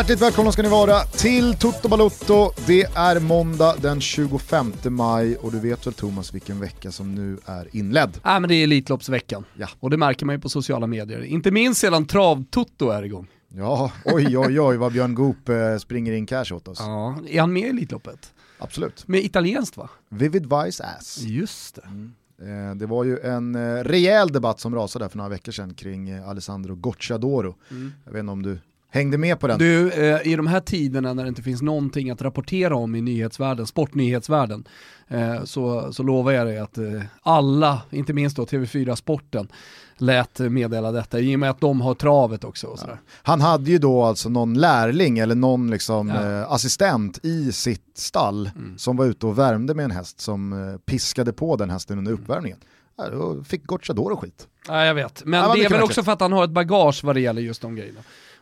Hjärtligt välkomna ska ni vara till Toto Balotto. Det är måndag den 25 maj och du vet väl Thomas vilken vecka som nu är inledd? Ja, men det är Elitloppsveckan Ja. och det märker man ju på sociala medier. Inte minst sedan Trav-Toto är igång. Ja, oj oj oj vad Björn Goop eh, springer in cash åt oss. Ja. Är han med i Elitloppet? Absolut. Med italienskt va? Vivid Vice Ass. Just det. Eh, Det var ju en eh, rejäl debatt som rasade för några veckor sedan kring Alessandro Gocciadoro. Jag vet inte om du hängde med på den? Du, eh, i de här tiderna när det inte finns någonting att rapportera om i nyhetsvärlden, sportnyhetsvärlden, eh, så, så lovar jag dig att eh, alla, inte minst då TV4 Sporten, lät meddela detta i och med att de har travet också. Och sådär. Han hade ju då alltså någon lärling eller någon liksom, Ja. Mm. eh, assistent i sitt stall som var ute och värmde med en häst som eh, piskade på den hästen under uppvärmningen. Ja, då fick Gocciadoro skit. Ja, jag vet. Men Ja, det är väl också för att han har ett bagage vad det gäller just de grejerna.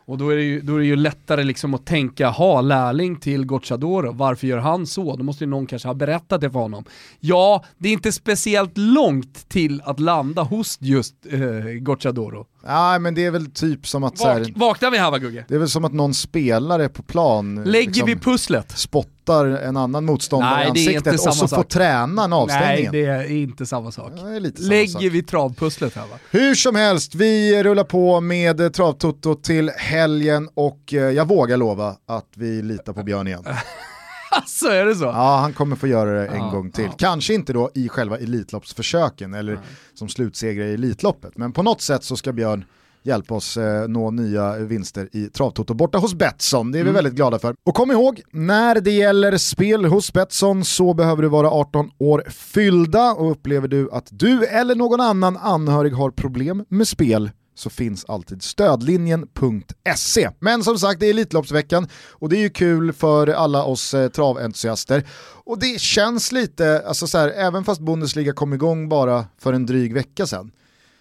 Och då är det ju, då är det ju lättare liksom att tänka, ha lärling till Gocciadoro, varför gör han så? Då måste ju någon kanske ha berättat det för honom. Ja, det är inte speciellt långt till att landa hos just eh, Gocciadoro. Nej men det är väl typ som att så här, Vak, vaknar vi här va Gugge? det är väl som att någon spelare på plan Lägger liksom vi pusslet? spottar en annan motståndare Nej, i det är inte ansiktet och så samma får sak. tränaren Nej, avstängningen. det är inte samma sak. Ja, samma Lägger sak. vi travpusslet här va? Hur som helst, vi rullar på med Travtoto till helgen och eh, jag vågar lova att vi litar på Björn igen. Alltså är det så? Ja, han kommer få göra det en Ja, gång till. ja. Kanske inte då i själva Elitloppsförsöken eller som slutsegrare i Elitloppet, men på något sätt så ska Björn hjälpa oss eh, nå nya vinster i Travtoto borta hos Betsson. Det är vi väldigt glada för. Och kom ihåg, när det gäller spel hos Betsson så behöver du vara 18 år fyllda och upplever du att du eller någon annan anhörig har problem med spel så finns alltid stödlinjen.se. Men som sagt, det är Elitloppsveckan och det är ju kul för alla oss eh, traventusiaster. Och det känns lite, alltså så här, även fast Bundesliga kom igång bara för en dryg vecka sedan.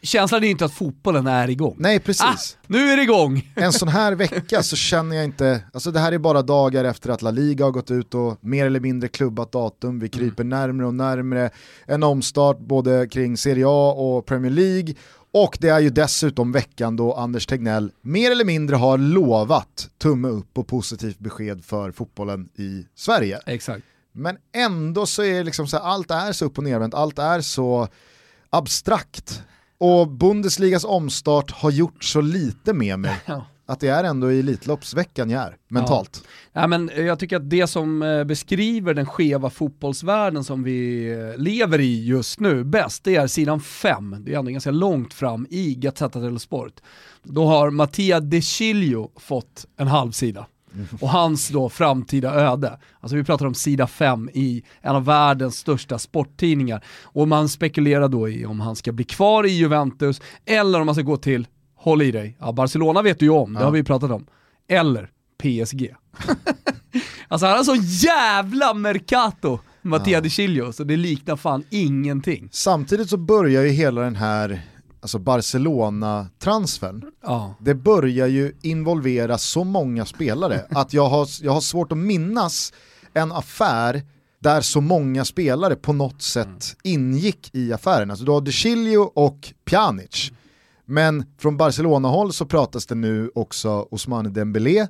Känslan är inte att fotbollen är igång. Nej, precis. Ah, nu är det igång! En sån här vecka så känner jag inte, alltså det här är bara dagar efter att La Liga har gått ut och mer eller mindre klubbat datum, vi kryper närmre och närmre en omstart både kring Serie A och Premier League och det är ju dessutom veckan då Anders Tegnell mer eller mindre har lovat tumme upp och positivt besked för fotbollen i Sverige. Exakt. Men ändå så är liksom så här, allt är så upp och nervänt, allt är så abstrakt. Och Bundesligas omstart har gjort så lite med mig. att det är ändå i Elitloppsveckan jag är, mentalt. Ja, men eh, jag tycker att det som eh, beskriver den skeva fotbollsvärlden som vi eh, lever i just nu bäst, det är sidan 5. Det är ändå ganska långt fram i Gazzetta dello Sport. Då har Mattia De Chilio fått en halv sida. Och hans då framtida öde. Alltså vi pratar om sida 5 i en av världens största sporttidningar. Och man spekulerar då i om han ska bli kvar i Juventus eller om han ska gå till, håll i dig, ja, Barcelona vet du ju om, det Ja. har vi pratat om. Eller PSG. alltså han har så jävla mercato, Mattia Ja. De Chilio, så det liknar fan ingenting. Samtidigt så börjar ju hela den här alltså Barcelona-transfern, Ja. det börjar ju involvera så många spelare att jag har, jag har svårt att minnas en affär där så många spelare på något sätt ingick i affären. Alltså du har De Chilio och Pjanic. Men från Barcelona-håll så pratas det nu också Ousmane Dembélé,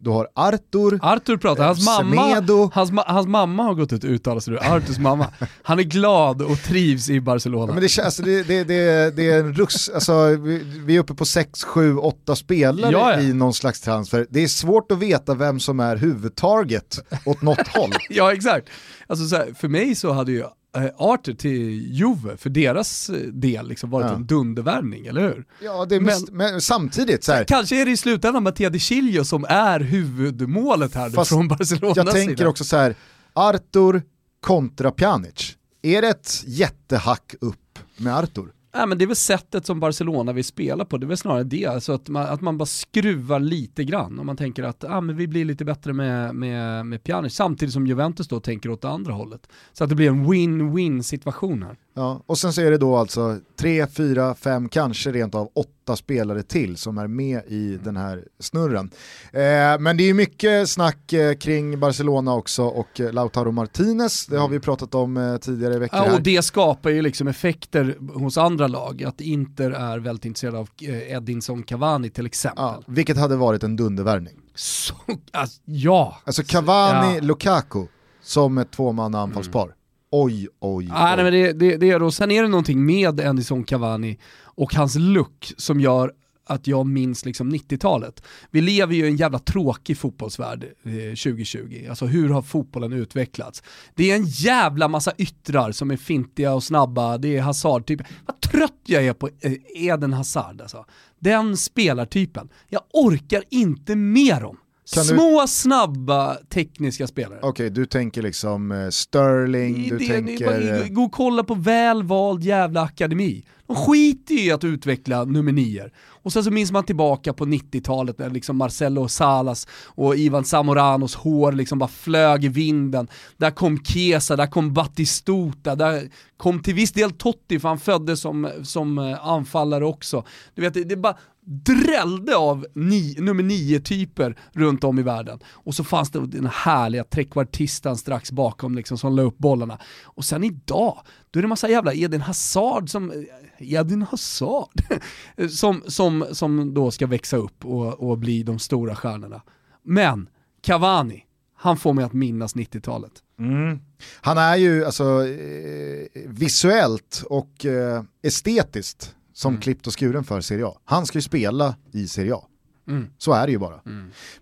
du har Artur, Arthur pratar, hans mamma, Semedo. hans, ma- hans mamma har gått ut och uttalat sig nu, Arthurs mamma. Han är glad och trivs i Barcelona. Ja, men det, alltså, det, det, det, det är en rus, alltså, vi, vi är uppe på 6, 7, 8 spelare Ja, ja. i någon slags transfer. Det är svårt att veta vem som är huvudtarget åt något håll. Ja exakt. Alltså så här, för mig så hade ju eh, Arthur till Juve, för deras eh, del, liksom varit Ja. en dundervärvning, eller hur? Ja, det är Men- men samtidigt så här, Kanske är det i slutändan Mattia De Chilio som är huvudmålet här Fast från Barcelonas jag tänker sida. också så här, Artur kontra Pjanic. Är det ett jättehack upp med Artur? Nej, men det är väl sättet som Barcelona vill spela på, det är väl snarare det. Alltså att, man, att man bara skruvar lite grann. Om man tänker att ah, men vi blir lite bättre med, med, med Pjanic, samtidigt som Juventus då tänker åt det andra hållet. Så att det blir en win-win situation här. Ja, och sen så är det då alltså tre, fyra, fem, kanske rent av åtta spelare till som är med i den här snurren. Eh, men det är mycket snack eh, kring Barcelona också och eh, Lautaro Martinez, det har vi pratat om eh, tidigare i veckan. Ja, och det skapar ju liksom effekter hos andra lag, att Inter är väldigt intresserade av Edinson Cavani till exempel. Ja, vilket hade varit en dundervärvning. Så, alltså, ja. Alltså Cavani, Ja. Lukaku som ett tvåmanna anfallspar. Oj, oj, oj. Ah, nej, men det, det, det är då, sen är det någonting med Edison Cavani och hans look som gör att jag minns liksom 90-talet. Vi lever ju i en jävla tråkig fotbollsvärld eh, 2020. Alltså hur har fotbollen utvecklats? Det är en jävla massa yttrar som är fintiga och snabba, det är Hazard typ. Vad trött jag är på eh, Eden Hazard alltså. Den spelartypen. Jag orkar inte med dem. Kan du- Små, snabba, tekniska spelare. Okej, du tänker liksom eh, Sterling, du det, tänker... bara, eh, gå och kolla på väl vald jävla akademi. De skiter ju i att utveckla nummer nior. Och sen så minns man tillbaka på 90-talet när liksom Marcelo Salas och Ivan Zamoranos hår liksom bara flög i vinden. Där kom Chiesa, där kom Battistuta, där kom till viss del Totti för han föddes som, som eh, anfallare också. Du vet, det, det bara drällde av ni, nummer nio typer runt om i världen. Och så fanns det den härliga trekvartistan strax bakom liksom, som la upp bollarna. Och sen idag, då är det massa jävla Edin Hazard som, eh, Edin Hazard, som, som, som då ska växa upp och, och bli de stora stjärnorna. Men Cavani, han får mig att minnas 90-talet. Mm. Han är ju alltså eh, visuellt och eh, estetiskt som Mm. klippt och skuren för Serie A. Han ska ju spela i Serie A. Mm. Så är det ju bara.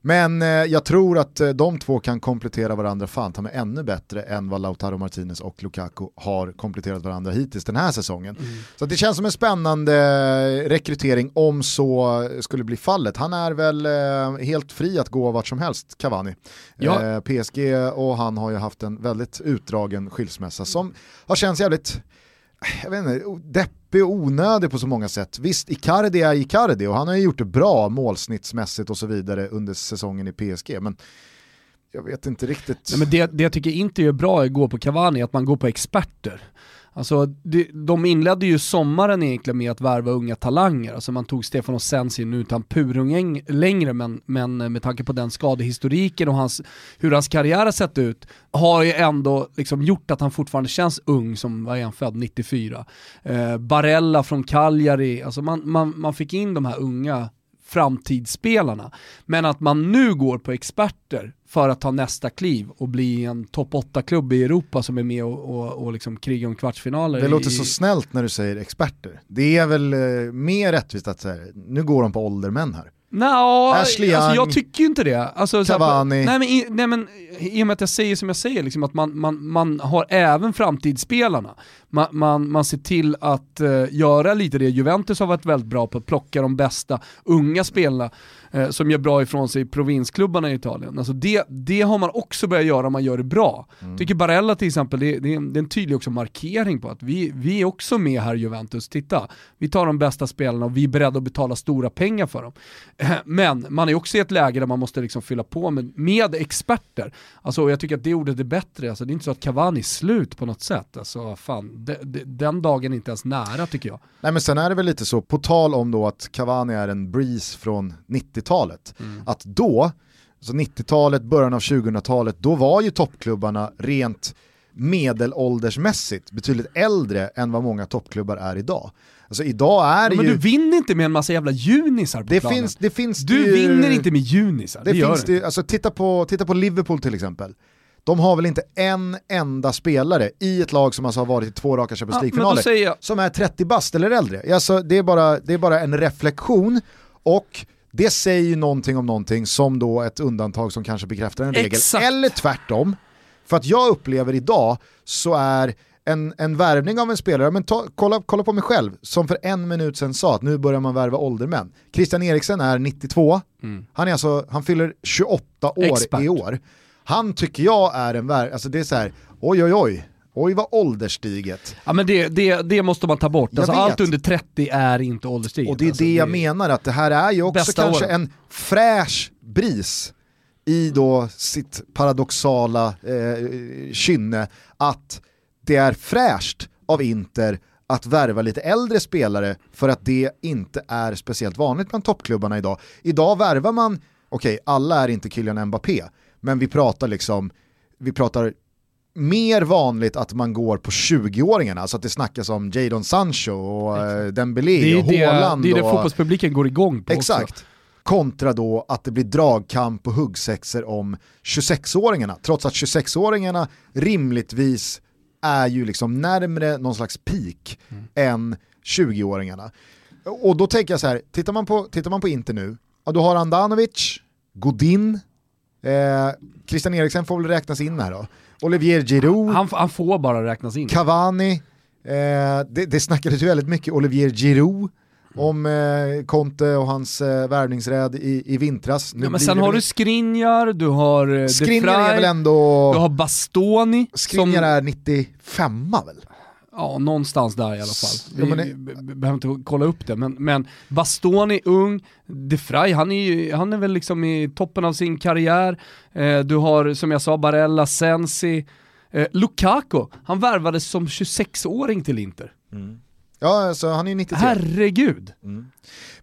Men eh, jag tror att eh, de två kan komplettera varandra fan ta mig ännu bättre än vad Lautaro Martinez och Lukaku har kompletterat varandra hittills den här säsongen. Så att det känns som en spännande eh, rekrytering om så skulle bli fallet. Han är väl eh, helt fri att gå vart som helst, Cavani. Ja. Eh, PSG och han har ju haft en väldigt utdragen skilsmässa som har känts jävligt jag vet inte, deppig och onödig på så många sätt. Visst, Icardi är Icardi och han har ju gjort det bra målsnittsmässigt och så vidare under säsongen i PSG, men jag vet inte riktigt. Nej, men det, det jag tycker inte är bra i att gå på Cavani är att man går på experter. Alltså, det, de inledde ju sommaren egentligen med att värva unga talanger. Alltså man tog Stefano Sensi, nu utan purung längre, men, men eh, med tanke på den skadehistoriken och hans, hur hans karriär har sett ut, har ju ändå liksom gjort att han fortfarande känns ung, som var han född, 94. Eh, Barella från Cagliari, alltså man, man, man fick in de här unga framtidsspelarna. Men att man nu går på experter för att ta nästa kliv och bli en topp 8-klubb i Europa som är med och, och, och liksom krigar om kvartsfinaler. det låter i, så snällt när du säger experter. Det är väl eh, mer rättvist att säga, nu går de på åldermän här. Nå, Ashley alltså Young, jag tycker ju inte det. Alltså, så här, Cavani. nej, men, i, nej men i och med att jag säger som jag säger, liksom, att man, man, man har även framtidsspelarna. Man, man, man ser till att eh, göra lite det Juventus har varit väldigt bra på, att plocka de bästa unga spelarna eh, som gör bra ifrån sig i provinsklubbarna i Italien. Alltså det, det har man också börjat göra om man gör det bra. Mm. Tycker Barella till exempel, det, det, är en, det är en tydlig också markering på att vi, vi är också med här i Juventus, titta, vi tar de bästa spelarna och vi är beredda att betala stora pengar för dem. Eh, Men man är också i ett läge där man måste liksom fylla på med, med experter. Alltså, och jag tycker att det ordet är bättre, alltså, det är inte så att Cavani är slut på något sätt. Alltså, fan, de, de, den dagen är inte ens nära tycker jag. Nej men sen är det väl lite så, på tal om då att Cavani är en breeze från 90-talet, att då, alltså 90-talet, början av 2000-talet, då var ju toppklubbarna rent medelåldersmässigt betydligt äldre än vad många toppklubbar är idag. Alltså idag är det Men ju... du vinner inte med en massa jävla junisar på det planen. finns, det finns du ju, vinner inte med junisar, det, Det, gör finns inte. det, alltså titta på, titta på Liverpool till exempel. De har väl inte en enda spelare i ett lag som alltså har varit i två raka Champions men League-finaler jag, som är 30 bast eller äldre. Alltså, det, är bara, det är bara en reflektion och det säger ju någonting om någonting som då ett undantag som kanske bekräftar en regel. Exakt. Eller tvärtom. För att jag upplever idag så är en, en värvning av en spelare, men ta, kolla, kolla på mig själv, som för en minut sedan sa att nu börjar man värva åldermän. Christian Eriksen är 92, han, är alltså, han fyller 28 år Expert. i år. Han tycker jag är en värv, alltså det är så här, oj oj oj, oj vad ålderstiget. Ja men det, det, det måste man ta bort. Alltså, allt under 30 är inte ålderstiget. Och det är alltså, det jag menar, att det här är ju också Bästa kanske åren. en fräsch bris i då sitt paradoxala eh, kynne att det är fräscht av Inter att värva lite äldre spelare för att det inte är speciellt vanligt bland toppklubbarna idag. Idag värvar man, okej alla är inte Kylian Mbappé, men vi pratar liksom, vi pratar mer vanligt att man går på 20-åringarna, alltså att det snackas om Jadon Sancho och eh, Dembélé det är och Haaland. det, är det och, fotbollspubliken går igång på också. Exakt. kontra då att det blir dragkamp och huggsexer om 26-åringarna, trots att 26-åringarna rimligtvis är ju liksom närmre någon slags peak mm. än 20-åringarna. Och då tänker jag så här, tittar man på, tittar man på Inter nu, ja, då har Andanovic, Godin, eh, Christian Eriksen får väl räknas in här då, Olivier Giroud, han, han får bara räknas in. Cavani, eh, det, det snackades ju väldigt mycket Olivier Giroud, om eh, Conte och hans eh, värvningsräd i, i vintras. Nu ja, men sen har du Skriniar, du har eh, Skriniar är väl ändå... Du har Bastoni. Skriniar som... är 95 väl? Ja, någonstans där i alla fall. Vi, ja, det... behöver inte kolla upp det, men, men Bastoni, ung, De Frey, han är, ju, han är väl liksom i toppen av sin karriär. Eh, du har, som jag sa, Barella, Sensi, eh, Lukaku, han värvades som 26-åring till Inter. Mm. Ja, alltså, han är ju 93. Herregud! Mm.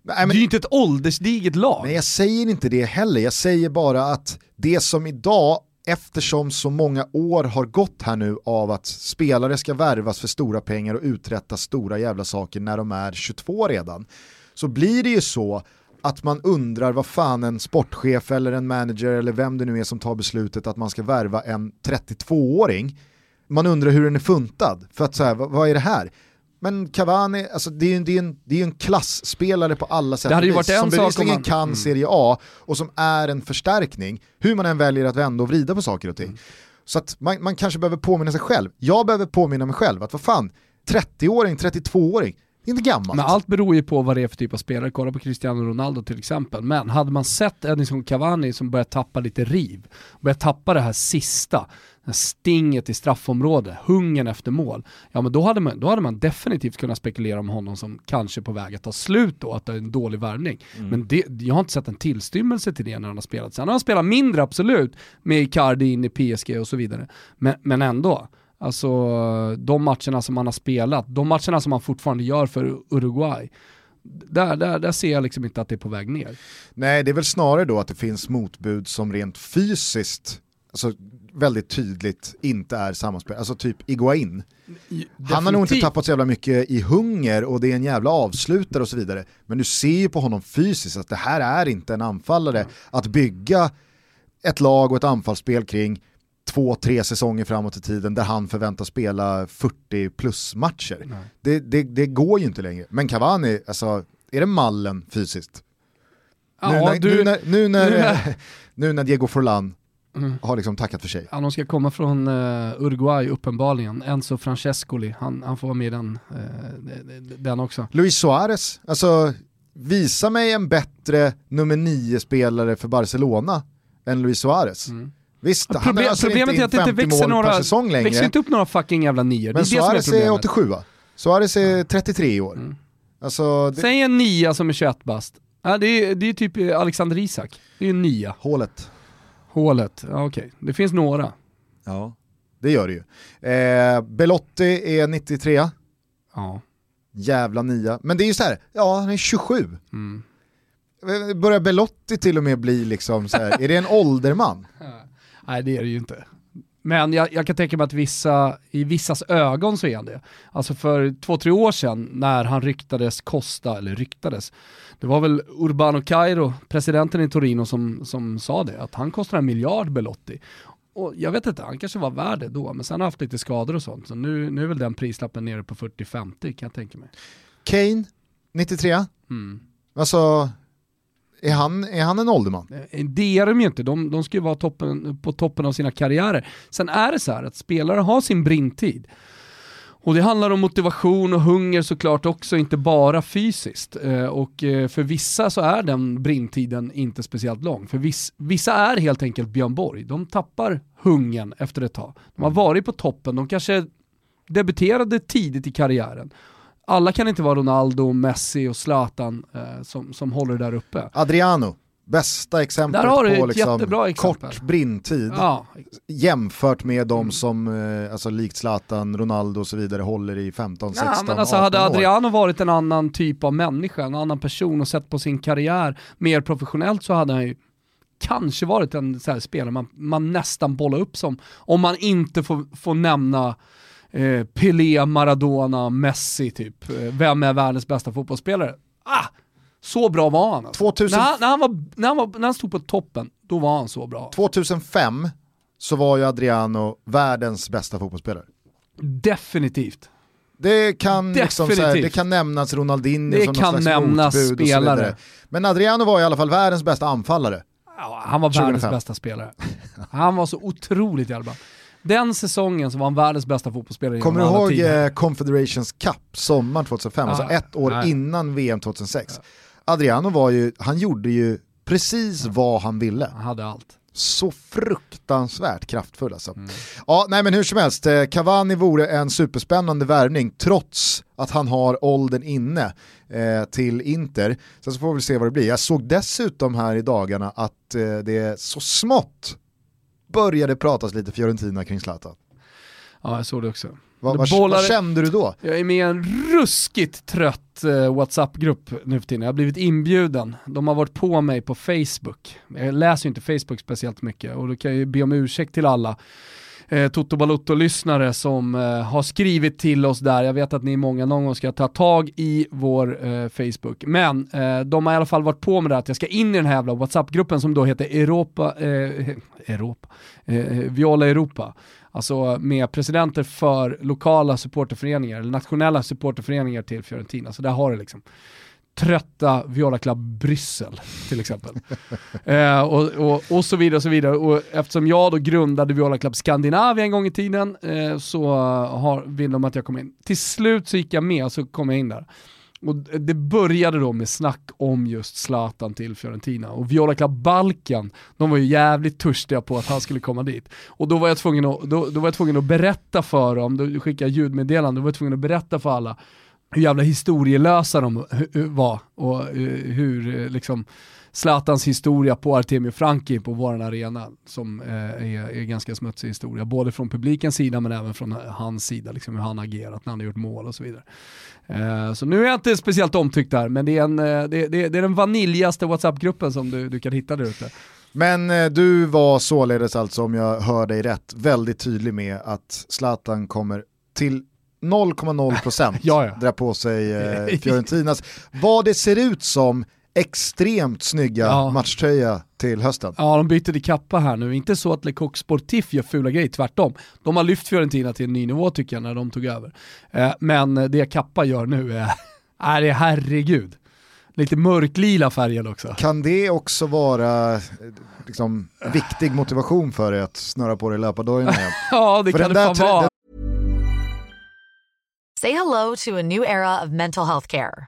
Nej, men, det är ju inte ett åldersdiget lag. Nej, jag säger inte det heller. Jag säger bara att det som idag, eftersom så många år har gått här nu av att spelare ska värvas för stora pengar och uträtta stora jävla saker när de är 22 redan, så blir det ju så att man undrar vad fan en sportchef eller en manager eller vem det nu är som tar beslutet att man ska värva en 32-åring. Man undrar hur den är funtad, för att så här, vad, vad är det här? Men Cavani, alltså det är ju en, det är en klassspelare på alla sätt det hade ju varit som bevisligen man... kan mm. Serie A och som är en förstärkning, hur man än väljer att vända och vrida på saker och ting. Mm. Så att man, man kanske behöver påminna sig själv. Jag behöver påminna mig själv att vad fan, 30-åring, 32-åring, det är inte gammalt. Men allt beror ju på vad det är för typ av spelare. Kolla på Cristiano Ronaldo till exempel. Men hade man sett Edinson Cavani som börjar tappa lite riv, börjar tappa det här sista, stinget i straffområdet, hungern efter mål, ja men då hade, man, då hade man definitivt kunnat spekulera om honom som kanske på väg att ta slut då, att det är en dålig värvning. Mm. Men det, jag har inte sett en tillstymmelse till det när han har spelat. Sen har han spelat mindre absolut, med Icardi in i PSG och så vidare. Men, men ändå, alltså de matcherna som han har spelat, de matcherna som han fortfarande gör för Uruguay, där, där, där ser jag liksom inte att det är på väg ner. Nej, det är väl snarare då att det finns motbud som rent fysiskt alltså, väldigt tydligt inte är samma spel. Alltså typ Iguain. Definitivt. Han har nog inte tappat så jävla mycket i hunger och det är en jävla avslutare och så vidare. Men du ser ju på honom fysiskt att det här är inte en anfallare att bygga ett lag och ett anfallsspel kring två, tre säsonger framåt i tiden där han förväntas spela 40 plus matcher. Det, det, det, går ju inte längre. Men Cavani, alltså, är det mallen fysiskt? Ja, nu, när, du, nu, när, nu, när, nu när Diego Forlan mm. har liksom tackat för sig. Ja, de ska komma från uh, Uruguay uppenbarligen. Enzo Francescoli, han, han får vara med i den, uh, den också. Luis Suarez, alltså visa mig en bättre nummer nio spelare för Barcelona än Luis Suarez. Mm. Visst, ja, problem, han problemet är att det inte växer några, växer inte upp några fucking jävla nior. Men Suarez är, är 87 va? Suarez är 33 år. Mm. Alltså, det... Säg en nia som är 21 bast. Ja, det, är, det är typ Alexander Isak. Det är en nia. Hålet. Hålet, ja, okej. Okay. Det finns några. Ja, det gör det ju. Eh, Belotti är 93. Ja. Jävla nia. Men det är ju så här, ja han är 27. Mm. Börjar Belotti till och med bli liksom så här, är det en ålderman? Nej det är det ju inte. Men jag, jag, kan tänka mig att vissa, i vissas ögon så är han det. Alltså för två, tre år sedan när han ryktades kosta, eller ryktades, det var väl Urbano Cairo, presidenten i Torino, som, som sa det, att han kostar en miljard Belotti. Och jag vet inte, han kanske var värd det då, men sen har han haft lite skador och sånt. Så nu, nu är väl den prislappen nere på 40-50 kan jag tänka mig. Kane, 93. Mm. Alltså, är han, är han en ålderman? Eh, det är de ju inte, de, de ska ju vara toppen, på toppen av sina karriärer. Sen är det så här att spelare har sin brintid. Och det handlar om motivation och hunger såklart också, inte bara fysiskt. Eh, och eh, för vissa så är den brintiden inte speciellt lång. För vissa är helt enkelt Björn Borg, de tappar hungern efter ett tag. De har varit på toppen, de kanske debuterade tidigt i karriären alla kan inte vara Ronaldo, Messi och Zlatan eh, som, som håller där uppe. Adriano, bästa exemplet på liksom jättebra exempel. kort brintid ja. jämfört med de som, eh, alltså likt Zlatan, Ronaldo och så vidare håller i 15, 16, ja, men alltså 18 Hade Adriano år. varit en annan typ av människa, en annan person och sett på sin karriär mer professionellt så hade han ju kanske varit en så spelare man, man nästan bollar upp som, om man inte får, får nämna eh, Pelé, Maradona, Messi typ. Eh, vem är världens bästa fotbollsspelare? Ah! Så bra var han. Alltså. 2000... När, han, när, han var, när, han var, när han stod på toppen, då var han så bra. 2005 så var ju Adriano världens bästa fotbollsspelare. Definitivt. Det kan, liksom här, det kan nämnas Ronaldinho det som kan någon slags nämnas spelare. Men Adriano var i alla fall världens bästa anfallare. Ja, han var 2005. världens bästa spelare. Han var så otroligt jävla bra. Den säsongen så var han världens bästa fotbollsspelare Kommer du ihåg eh, Confederations Cup sommaren 2005, alltså ett år nej. innan VM 2006? Ja. Adriano var ju, han gjorde ju precis vad han ville. Han hade allt så fruktansvärt kraftfull alltså. Mm. Ja, nej men hur som helst, eh, Cavani vore en superspännande värvning trots att han har åldern inne eh, till Inter. Sen så får vi se vad det blir. Jag såg dessutom här i dagarna att eh, det så smått började pratas lite Fiorentina kring Zlatan. Ja, jag såg det också. Vad, vad, bollar... vad, kände du då? Jag är med i en ruskigt trött uh, WhatsApp-grupp nu för tiden. Jag har blivit inbjuden. De har varit på mig på Facebook. Jag läser ju inte Facebook speciellt mycket och då kan jag ju be om ursäkt till alla eh, Toto Balutto-lyssnare som eh, har skrivit till oss där. Jag vet att ni är många, någon gång ska ta tag i vår eh, Facebook. Men eh, de har i alla fall varit på med det att jag ska in i den här jävla WhatsApp-gruppen som då heter Europa, eh, Europa, eh, Viola Europa. Alltså med presidenter för lokala supporterföreningar, eller nationella supporterföreningar till Fiorentina. Så där har du liksom trötta Viola Club Bryssel till exempel. eh, och, och, och, så vidare och så vidare. Och eftersom jag då grundade Viola Club Skandinavien en gång i tiden eh, så har, vill de att jag kommer in. Till slut så gick jag med och så kom jag in där. Och det började då med snack om just Zlatan till Fiorentina och Viola Club Balkan, de var ju jävligt törstiga på att han skulle komma dit. Och då var jag tvungen att, då, då var jag tvungen att berätta för dem, då skickade jag ljudmeddelande, då var jag tvungen att berätta för alla hur jävla historielösa de var och eh, hur eh, liksom Zlatans historia på Artemio Franki på våran arena som eh, är, är ganska smutsig historia, både från publikens sida men även från hans sida, liksom hur han agerat när han har gjort mål och så vidare. så nu är jag inte speciellt omtyckt där, men det är, en, det, det, det är den vaniljaste WhatsApp-gruppen som du, du kan hitta där ute. Men du var således alltså, om jag hör dig rätt, väldigt tydlig med att Zlatan kommer till 0,0% ja, ja. drar på sig eh, Fiorentinas. Vad det ser ut som extremt snygga ja. matchtröja till hösten. Ja, de byter till kappa här nu. Inte så att Le Coq Sportif gör fula grejer, tvärtom. De har lyft Fiorentina till en ny nivå tycker jag när de tog över. Eh, men det kappa gör nu är, är det herregud. Lite mörklila färgen också. Kan det också vara liksom, viktig motivation för dig att snöra på dig löpardojorna igen? ja, det för kan det fan vara. Say hello to a new era of mental health care.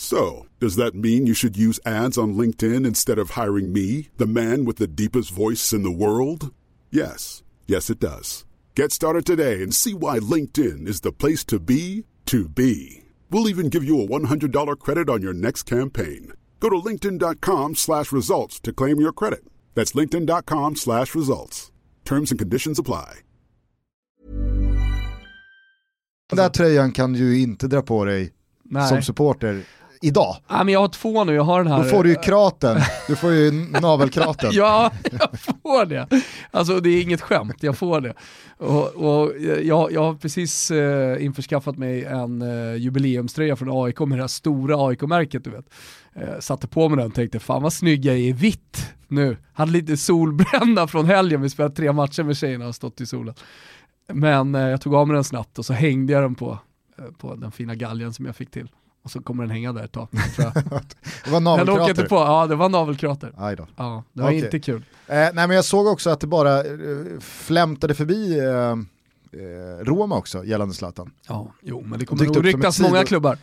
So, does that mean you should use ads on LinkedIn instead of hiring me, the man with the deepest voice in the world? Yes. Yes, it does. Get started today and see why LinkedIn is the place to be to be. We'll even give you a $100 credit on your next campaign. Go to linkedin.com slash results to claim your credit. That's linkedin.com slash results. Terms and conditions apply. Den där tröjan kan du ju inte dra på dig Nej. som supporter idag. Ja, men jag har två nu, jag har den här... Då får du ju kraten, du får ju navelkraten. ja, jag får det. Alltså det är inget skämt, jag får det. Och, och jag, jag har precis eh, införskaffat mig en eh, jubileumströja från AIK med det här stora AIK-märket du vet. Eh, satte på mig den och tänkte fan vad snygg jag är i vitt nu. Hade lite solbränna från helgen, vi spelade tre matcher med tjejerna och stått i solen. Men eh, jag tog av mig den snabbt och så hängde jag den på, eh, på den fina galgen som jag fick till. Och så kommer den hänga där ett tag. Det var navelkrater. Inte på. Ja, det var navelkrater. Aj då. Ja, det var Okej. inte kul. Eh, nej men jag såg också att det bara eh, flämtade förbi eh, eh, Roma också gällande Zlatan. Ja, jo, men det kommer nog sidor- många klubbar.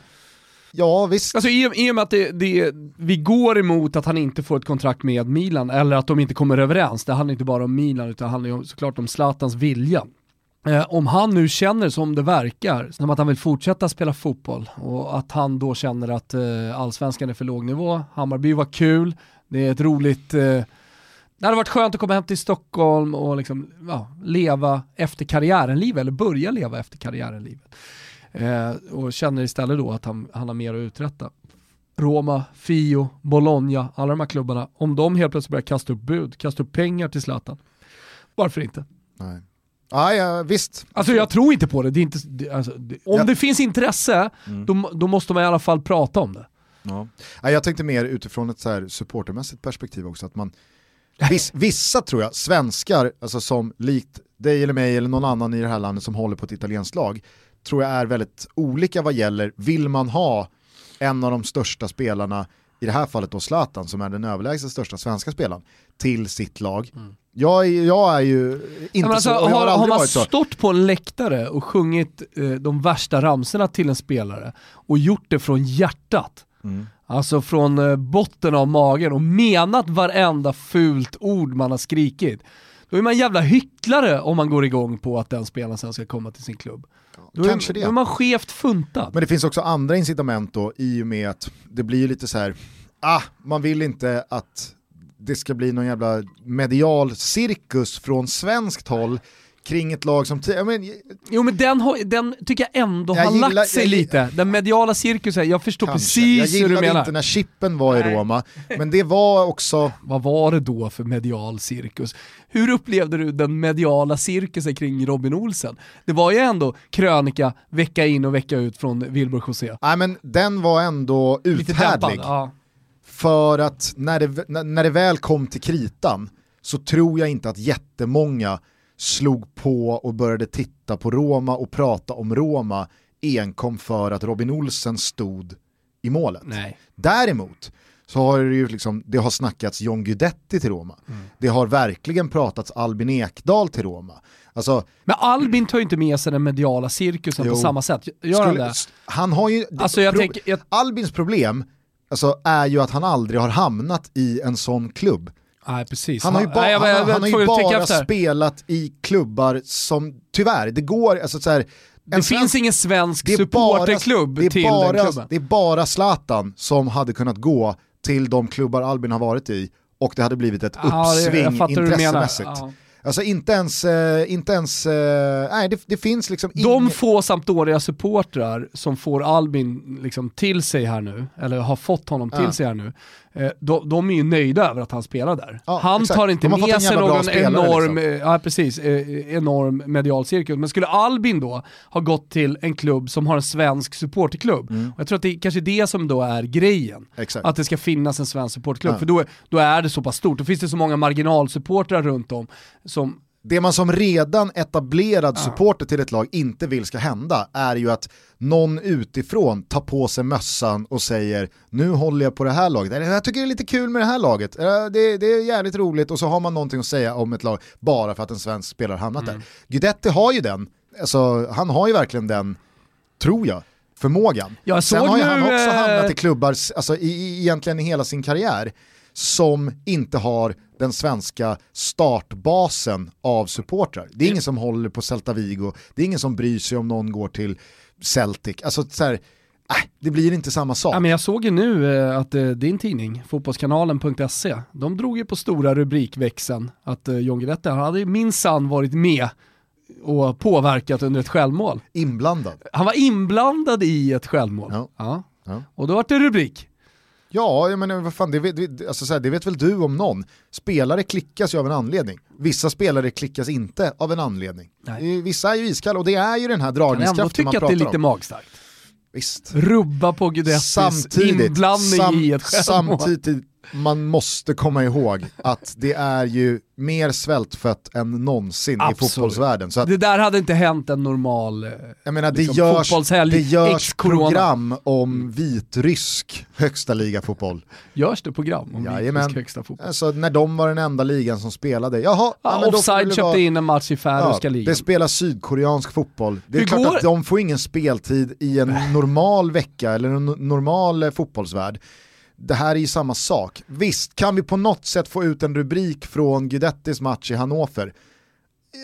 Ja visst, Alltså i, i och med att det, det, vi går emot att han inte får ett kontrakt med Milan, eller att de inte kommer överens, det handlar inte bara om Milan utan det handlar ju såklart om Zlatans vilja. Eh, om han nu känner som det verkar, som att han vill fortsätta spela fotboll och att han då känner att eh, allsvenskan är för låg nivå, Hammarby var kul, det är ett roligt eh, det hade varit skönt att komma hem till Stockholm och liksom, ja, leva efter karriären-livet, eller börja leva efter karriären-livet. Eh, och känner istället då att han, han har mer att uträtta. Roma, Fio, Bologna, alla de här klubbarna, om de helt plötsligt börjar kasta upp bud, kasta upp pengar till Zlatan, varför inte? nej. Ah, ja, visst. Alltså jag tror inte på det, det, är inte, det, alltså, det om Ja. det finns intresse, Mm. då, då måste man i alla fall prata om det. Ja. Jag tänkte mer utifrån ett så här supportermässigt perspektiv också. Att man, viss, vissa tror jag, svenskar, alltså som likt dig eller mig eller någon annan i det här landet som håller på ett italienskt lag, tror jag är väldigt olika vad gäller, vill man ha en av de största spelarna, i det här fallet då Zlatan som är den överlägset största svenska spelaren, till sitt lag. Jag, är- jag är ju inte alltså, så, jag har, har, har aldrig man varit så. stått på en läktare och sjungit eh, de värsta ramsorna till en spelare och gjort det från hjärtat, Mm. alltså från eh, botten av magen och menat varenda fult ord man har skrikit, då är man jävla hycklare om man går igång på att den spelaren sen ska komma till sin klubb. Då är, kanske det. då är man skevt funtad. Men det finns också andra incitament då i och med att det blir lite så här, ah, man vill inte att det ska bli någon jävla medial cirkus från svenskt håll kring ett lag som, men, Jo men den, har, den tycker jag ändå Jag har gillar- lagt sig jag- lite. Den mediala cirkusen, jag förstår kanske. jag precis hur du gillade menar. inte när Chippen var i Nej. Roma, men det var också, Vad var det då för medial cirkus? Hur upplevde du den mediala cirkusen kring Robin Olsen? Det var ju ändå krönika vecka in och vecka ut från Wilbur José. nej men den var ändå Lite dämpad. uthärdlig. För att när det, när, det väl kom till kritan så tror jag inte att jättemånga slog på och började titta på Roma och prata om Roma enkom för att Robin Olsen stod i målet. Nej. Däremot så har det ju liksom, det har snackats John Guidetti till Roma. Mm. Det har verkligen pratats Albin Ekdal till Roma. Alltså, Men Albin tar ju inte med sig den mediala cirkusen på Jo. samma sätt. Gör han skulle, det? han har ju, Alltså pro- tänker, jag, Albins problem alltså, är ju att han aldrig har hamnat i en sån klubb. nej precis. Han har ju, ba- nej, jag- jag- jag han har ju bara spelat i klubbar som, tyvärr, det går, alltså så här, Det finns ingen svensk supporterklubb till bara, den klubben. Det är bara Zlatan som hade kunnat gå till de klubbar Albin har varit i och det hade blivit ett Ja, uppsving intressemässigt. Ja. Alltså inte ens, eh, inte ens eh, nej det, det finns liksom De ingen- få Sampdoria supportrar som får Albin liksom till sig här nu, eller har fått honom till Ja. sig här nu, de, de är ju nöjda över att han spelar där. Ja, han exakt. tar inte med sig någon enorm, liksom. eh, ja, precis, eh, enorm medial cirkus. Men skulle Albin då ha gått till en klubb som har en svensk supporterklubb, Mm. jag tror att det är kanske det som då är grejen. Exakt. Att det ska finnas en svensk supporterklubb, Ja. för då, då är det så pass stort. Då finns det så många marginalsupportrar runt om som det man som redan etablerad supporter till ett lag inte vill ska hända är ju att någon utifrån tar på sig mössan och säger nu håller jag på det här laget, Eller, jag tycker det är lite kul med det här laget, det, det är jävligt roligt och så har man någonting att säga om ett lag bara för att en svensk spelare hamnat Mm. där. Guidetti har ju den, alltså, han har ju verkligen den, tror jag, förmågan. Jag Sen har ju han också eh, hamnat i klubbar, alltså, i, i, egentligen i hela sin karriär, som inte har den svenska startbasen av supportrar. Det är ingen som håller på Celta Vigo, det är ingen som bryr sig om någon går till Celtic. Alltså så här, äh, det blir inte samma sak. Ja, men jag såg ju nu eh, att eh, din tidning, fotbollskanalen.se, de drog ju på stora rubrikväxeln att eh, John Guidetti han hade minsann varit med och påverkat under ett självmål. Inblandad. Han var inblandad i ett självmål. Ja. Ja. Ja. Och då var det rubrik. Ja, menar, vad fan, det, vet, alltså, så här, det vet väl du om någon. Spelare klickas ju av en anledning. Vissa spelare klickas inte av en anledning. Nej. Vissa är ju iskalla och det är ju den här dragningskraften man pratar om. Jag tycker att det är lite magstarkt. Visst. Rubba på Guidettis inblandning sam i ett självmål. Samtidigt man måste komma ihåg att det är ju mer svältfött än någonsin Absolut. i fotbollsvärlden. Så att, det där hade inte hänt en normal eh, jag menar, det liksom, görs, fotbollshelg, det görs program om vitrysk högsta liga fotboll. Görs det program om Jajamän. vitrysk högsta fotboll? Alltså, när de var den enda ligan som spelade. Jaha, ja, ja, offside köpte vara... in en match i färöiska ja, ligan. Det spelar sydkoreansk fotboll. Det är Hur klart går... att de får ingen speltid i en normal vecka eller en normal fotbollsvärld det här är ju samma sak. Visst, kan vi på något sätt få ut en rubrik från Guidettis match i Hannover?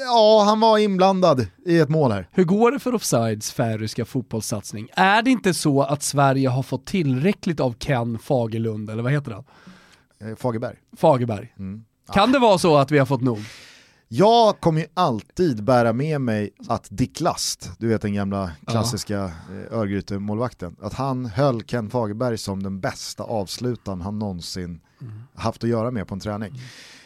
Ja, han var inblandad i ett mål här. Hur går det för Offsides färöiska fotbollssatsning? Är det inte så att Sverige har fått tillräckligt av Ken Fagerlund, eller vad heter han? Eh, Fagerberg. Fagerberg. Mm. Kan det vara så att vi har fått nog? Jag kommer ju alltid bära med mig att Dick Last, du vet den gamla klassiska. Eh, Örgryte-målvakten, att han höll Ken Fagerberg som den bästa avslutaren han någonsin mm. haft att göra med på en träning. Mm.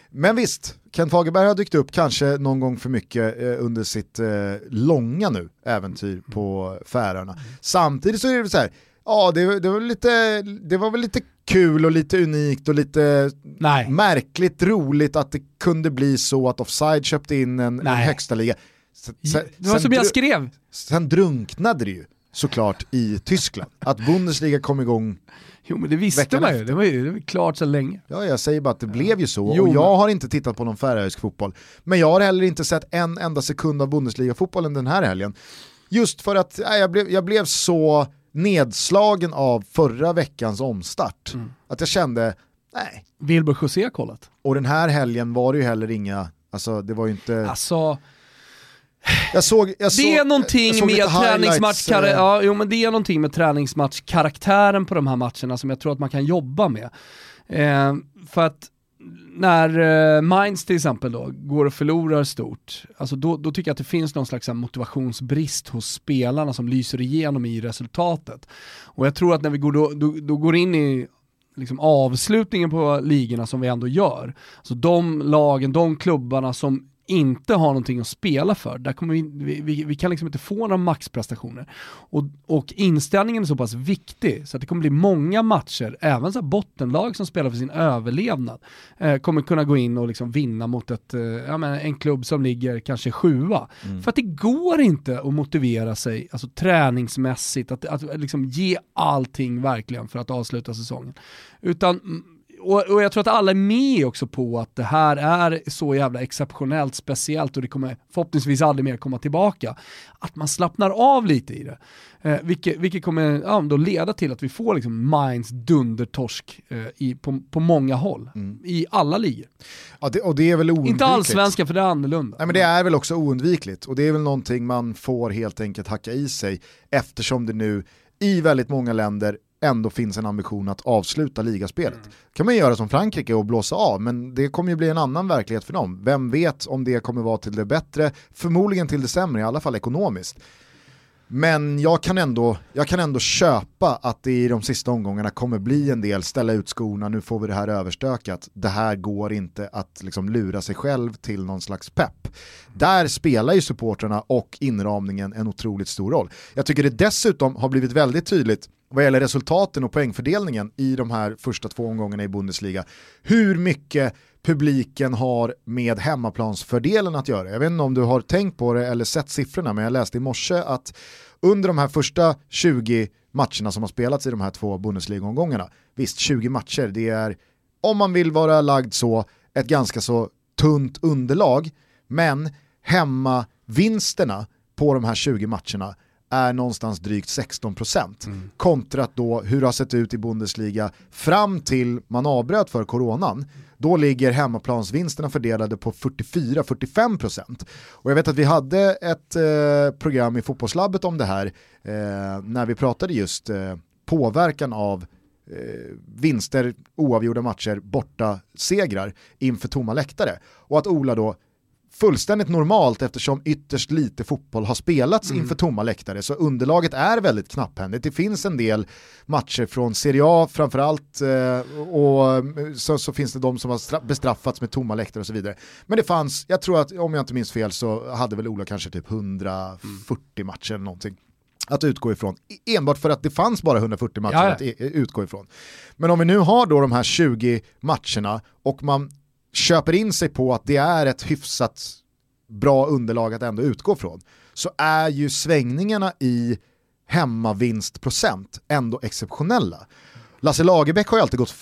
Men visst, Ken Fagerberg har dykt upp kanske någon gång för mycket eh, under sitt eh, långa nu äventyr mm. på Färöarna. Samtidigt så är det så här, ja det, det, var lite, det var väl lite kul och lite unikt och lite Nej. märkligt roligt att det kunde bli så att Offside köpte in en, en högsta liga. Sen, det var som jag skrev. Sen drunknade det ju såklart i Tyskland. Att Bundesliga kom igång Jo men det visste man ju, det var ju det var klart så länge. Ja jag säger bara att det ja. blev ju så, jo, och jag har inte tittat på någon färöisk fotboll. Men jag har heller inte sett en enda sekund av Bundesliga-fotbollen den här helgen. Just för att äh, jag, blev, jag blev så nedslagen av förra veckans omstart. Mm. Att jag kände, nej. Wilbur José kollat. Och den här helgen var det ju heller inga, alltså det var ju inte... Alltså, jag såg, jag såg, det är någonting med träningsmatch, eh. ja, jo, men det är någonting med träningsmatchkaraktären på de här matcherna som jag tror att man kan jobba med. Eh, för att när uh, Mainz till exempel då går och förlorar stort, alltså då, då tycker jag att det finns någon slags motivationsbrist hos spelarna som lyser igenom i resultatet. Och jag tror att när vi går, då, då, då går in i liksom avslutningen på ligorna som vi ändå gör, så de lagen, de klubbarna som inte har någonting att spela för, där kommer vi, vi, vi kan liksom inte få några maxprestationer. Och, och inställningen är så pass viktig så att det kommer bli många matcher, även så bottenlag som spelar för sin överlevnad, eh, kommer kunna gå in och liksom vinna mot ett, eh, ja, men en klubb som ligger kanske sjua. Mm. För att det går inte att motivera sig alltså, träningsmässigt, att, att liksom ge allting verkligen för att avsluta säsongen. Utan och, och, jag tror att alla är med också på att det här är så jävla exceptionellt speciellt och det kommer förhoppningsvis aldrig mer komma tillbaka. Att man slappnar av lite i det. Eh, vilket, vilket kommer ja, då leda till att vi får liksom Minds dundertorsk eh, i, på, på många håll. Mm. I alla ligor. Ja, det, och det är väl oundvikligt. Inte allsvenska för det är annorlunda. Nej men det är väl också oundvikligt och det är väl någonting man får helt enkelt hacka i sig eftersom det nu i väldigt många länder ändå finns en ambition att avsluta ligaspelet. Mm. kan man göra som Frankrike och blåsa av, men det kommer ju bli en annan verklighet för dem. Vem vet om det kommer vara till det bättre, förmodligen till det sämre, i alla fall ekonomiskt. Men jag kan, ändå, jag kan ändå köpa att det i de sista omgångarna kommer bli en del ställa ut skorna, nu får vi det här överstökat. Det här går inte att liksom lura sig själv till någon slags pepp. Där spelar ju supporterna och inramningen en otroligt stor roll. Jag tycker det dessutom har blivit väldigt tydligt vad gäller resultaten och poängfördelningen i de här första två omgångarna i Bundesliga, hur mycket publiken har med hemmaplansfördelen att göra. Jag vet inte om du har tänkt på det eller sett siffrorna, men jag läste i morse att under de här första 20 matcherna som har spelats i de här två Bundesliga-omgångarna, visst 20 matcher, det är, om man vill vara lagd så, ett ganska så tunt underlag, men hemmavinsterna på de här 20 matcherna är någonstans drygt 16% mm. kontra då hur det har sett ut i Bundesliga fram till man avbröt för coronan. Då ligger hemmaplansvinsterna fördelade på 44-45%. Och jag vet att vi hade ett eh, program i fotbollslabbet om det här eh, när vi pratade just eh, påverkan av eh, vinster, oavgjorda matcher, borta segrar inför tomma läktare. Och att Ola då fullständigt normalt eftersom ytterst lite fotboll har spelats mm. inför tomma läktare så underlaget är väldigt knapphändigt. Det finns en del matcher från Serie A framförallt eh, och så, så, finns det de som har bestraffats med tomma läktare och så vidare. Men det fanns, jag tror att om jag inte minns fel så hade väl Ola kanske typ 140 mm. matcher eller någonting att utgå ifrån. E-, enbart för att det fanns bara 140 matcher ja, ja. att utgå ifrån. Men om vi nu har då de här 20 matcherna och man köper in sig på att det är ett hyfsat bra underlag att ändå utgå från, så är ju svängningarna i hemmavinstprocent ändå exceptionella. Lasse Lagerbäck har ju alltid gått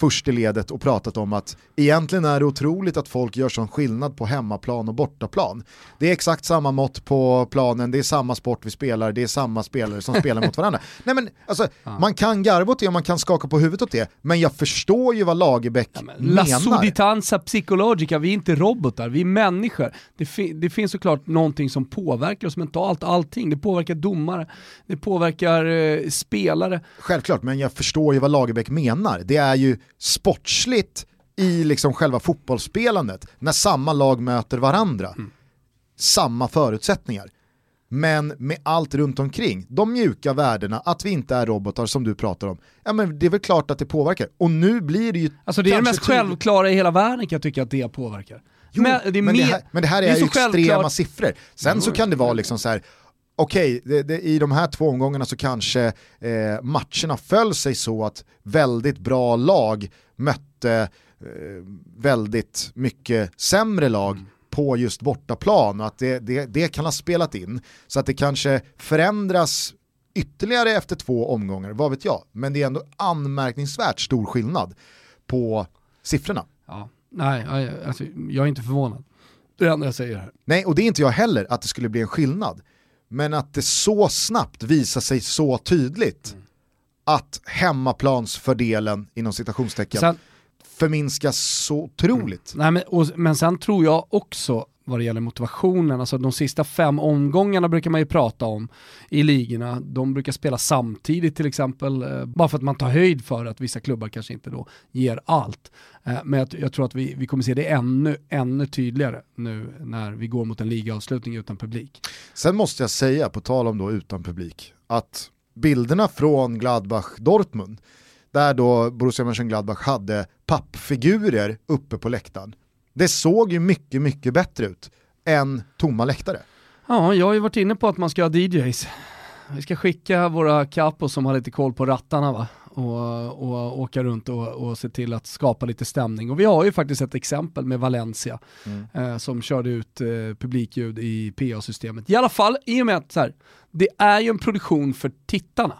först i ledet och pratat om att egentligen är det otroligt att folk gör sån skillnad på hemmaplan och bortaplan. Det är exakt samma mått på planen, det är samma sport vi spelar, det är samma spelare som spelar mot varandra. Nej men alltså, ja. man kan garva åt det och man kan skaka på huvudet åt det, men jag förstår ju vad Lagerbäck ja, menar. La suditanza psychologica, vi är inte robotar, vi är människor. Det, fi det finns såklart någonting som påverkar oss mentalt, allting. Det påverkar domare, det påverkar eh, spelare. Självklart, men jag förstår ju vad Lagerbäck menar. Det är ju sportsligt i liksom själva fotbollsspelandet när samma lag möter varandra. Mm. Samma förutsättningar. Men med allt runt omkring, de mjuka värdena, att vi inte är robotar som du pratar om, ja men det är väl klart att det påverkar. Och nu blir det ju... Alltså det är det mest självklara i hela världen kan jag tycka att det påverkar. Jo, men, det men, det här, men, det här, är, är ju extrema självklart. siffror. Sen jo, så kan det vara liksom så här, okej, okay, i de här två omgångarna så kanske eh, matcherna föll sig så att väldigt bra lag mötte eh, väldigt mycket sämre lag mm. på just bortaplan och att det, det, det kan ha spelat in. Så att det kanske förändras ytterligare efter två omgångar, vad vet jag. Men det är ändå anmärkningsvärt stor skillnad på siffrorna. Ja. Nej, alltså, jag är inte förvånad. Det är det enda jag säger här. Nej, och det är inte jag heller att det skulle bli en skillnad. Men att det så snabbt visar sig så tydligt mm. att hemmaplansfördelen inom citationstecken sen, förminskas så otroligt. Mm. Nej, men, och, men sen tror jag också vad det gäller motivationen. Alltså de sista fem omgångarna brukar man ju prata om i ligorna. De brukar spela samtidigt till exempel, eh, bara för att man tar höjd för att vissa klubbar kanske inte då ger allt. Eh, men jag, jag tror att vi, vi kommer se det ännu, ännu tydligare nu när vi går mot en ligaavslutning utan publik. Sen måste jag säga, på tal om då utan publik, att bilderna från Gladbach-Dortmund, där då Borussia Mönchengladbach hade pappfigurer uppe på läktaren, det såg ju mycket, mycket bättre ut än tomma läktare. Ja, jag har ju varit inne på att man ska ha DJs. Vi ska skicka våra capos som har lite koll på rattarna va? Och, och åka runt och, och se till att skapa lite stämning. Och vi har ju faktiskt ett exempel med Valencia mm. eh, som körde ut eh, publikljud i PA-systemet. I alla fall i och med att så här, det är ju en produktion för tittarna.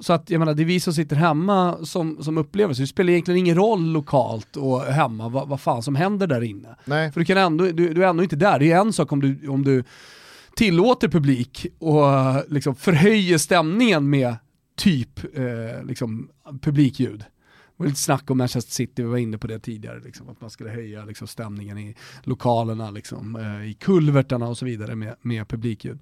Så att jag menar, det är vi som sitter hemma som, som upplever så det spelar egentligen ingen roll lokalt och hemma vad, vad fan som händer där inne. Nej. För du, kan ändå, du, du är ändå inte där, det är en sak om du, om du tillåter publik och liksom förhöjer stämningen med typ eh, liksom, publikljud var lite snack om Manchester City, vi var inne på det tidigare, liksom, att man skulle höja liksom, stämningen i lokalerna, liksom, eh, i kulvertarna och så vidare med, med publikljud.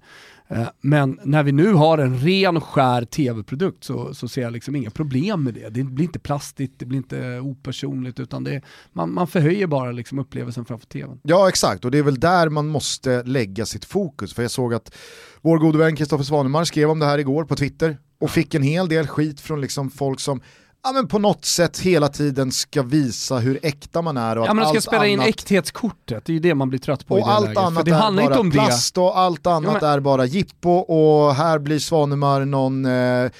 Eh, men när vi nu har en ren och skär tv-produkt så, så ser jag liksom inga problem med det. Det blir inte plastigt, det blir inte opersonligt, utan det, man, man förhöjer bara liksom, upplevelsen framför tvn. Ja exakt, och det är väl där man måste lägga sitt fokus. För jag såg att vår gode vän Kristoffer Svanemar skrev om det här igår på Twitter och fick en hel del skit från liksom folk som ja, men på något sätt hela tiden ska visa hur äkta man är. Och ja, men de ska spela in äkthetskortet, det är ju det man blir trött på och i det allt läget. annat det är bara plast det. och allt annat ja, men... är bara jippo och här blir Svanemar någon, eh,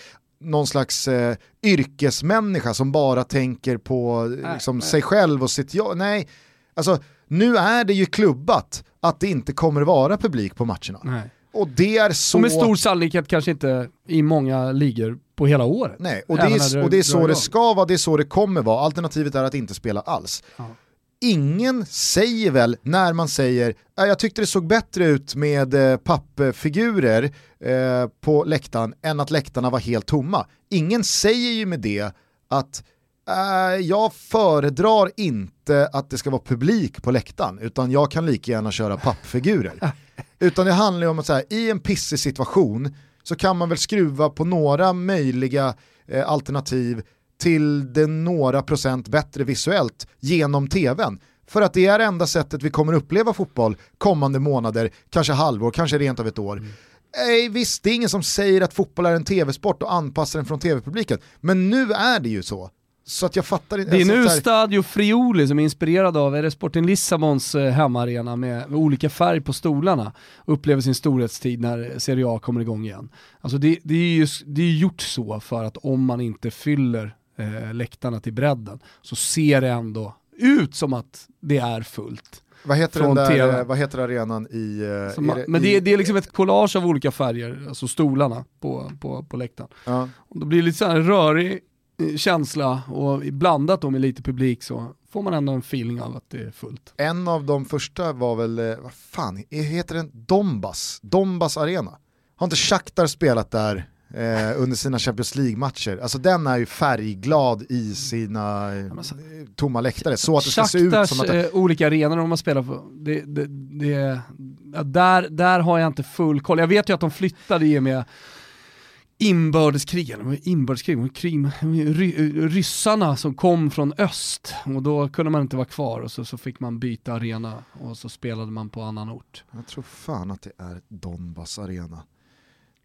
någon slags eh, yrkesmänniska som bara tänker på nej, liksom, nej. sig själv och sitt jobb. Nej, alltså nu är det ju klubbat att det inte kommer vara publik på matcherna. Nej. Och det är så... Och med stor sannolikhet kanske inte i många ligor på hela året. Nej, och det, är, och det är så det ska vara, det är så det kommer vara. Alternativet är att inte spela alls. Ja. Ingen säger väl när man säger jag tyckte det såg bättre ut med eh, pappfigurer eh, på läktaren än att läktarna var helt tomma. Ingen säger ju med det att äh, jag föredrar inte att det ska vara publik på läktaren utan jag kan lika gärna köra pappfigurer. utan det handlar ju om att så här, i en pissig situation så kan man väl skruva på några möjliga eh, alternativ till det några procent bättre visuellt genom tvn. För att det är enda sättet vi kommer uppleva fotboll kommande månader, kanske halvår, kanske rent av ett år. Mm. Nej, visst, det är ingen som säger att fotboll är en tv-sport och anpassar den från tv-publiken. Men nu är det ju så. Så att jag fattar inte. Det är nu Stadio Friuli som är inspirerad av, är det Sporting Lissabons eh, hemmaarena med, med, olika färg på stolarna, upplever sin storhetstid när Serie A kommer igång igen. Alltså det, det är ju det är gjort så för att om man inte fyller eh, läktarna till bredden så ser det ändå ut som att det är fullt. Vad heter, den där, vad heter arenan i... Eh, man, det, men det är, det är liksom ett collage av olika färger, alltså stolarna på, på, på läktaren. Ja. Och då blir det lite så här rörig eh, känsla och blandat då med lite publik så får man ändå en feeling av att det är fullt. En av de första var väl, eh, vad fan, heter den Dombas? Dombas arena? Har inte Shakhtar spelat där eh, under sina Champions League-matcher. Alltså den är ju färgglad i sina eh, tomma läktare. Så att det ska se ut som att... Det... Eh, olika arenor de har spelat på, det, det, det, ja, där, där har jag inte full koll. Jag vet ju att de flyttade i och med inbördeskrig, inbördeskrig, eh, ryssarna som kom från öst och då kunde man inte vara kvar och så, så fick man byta arena och så spelade man på annan ort. Jag tror fan att det är Donbass arena.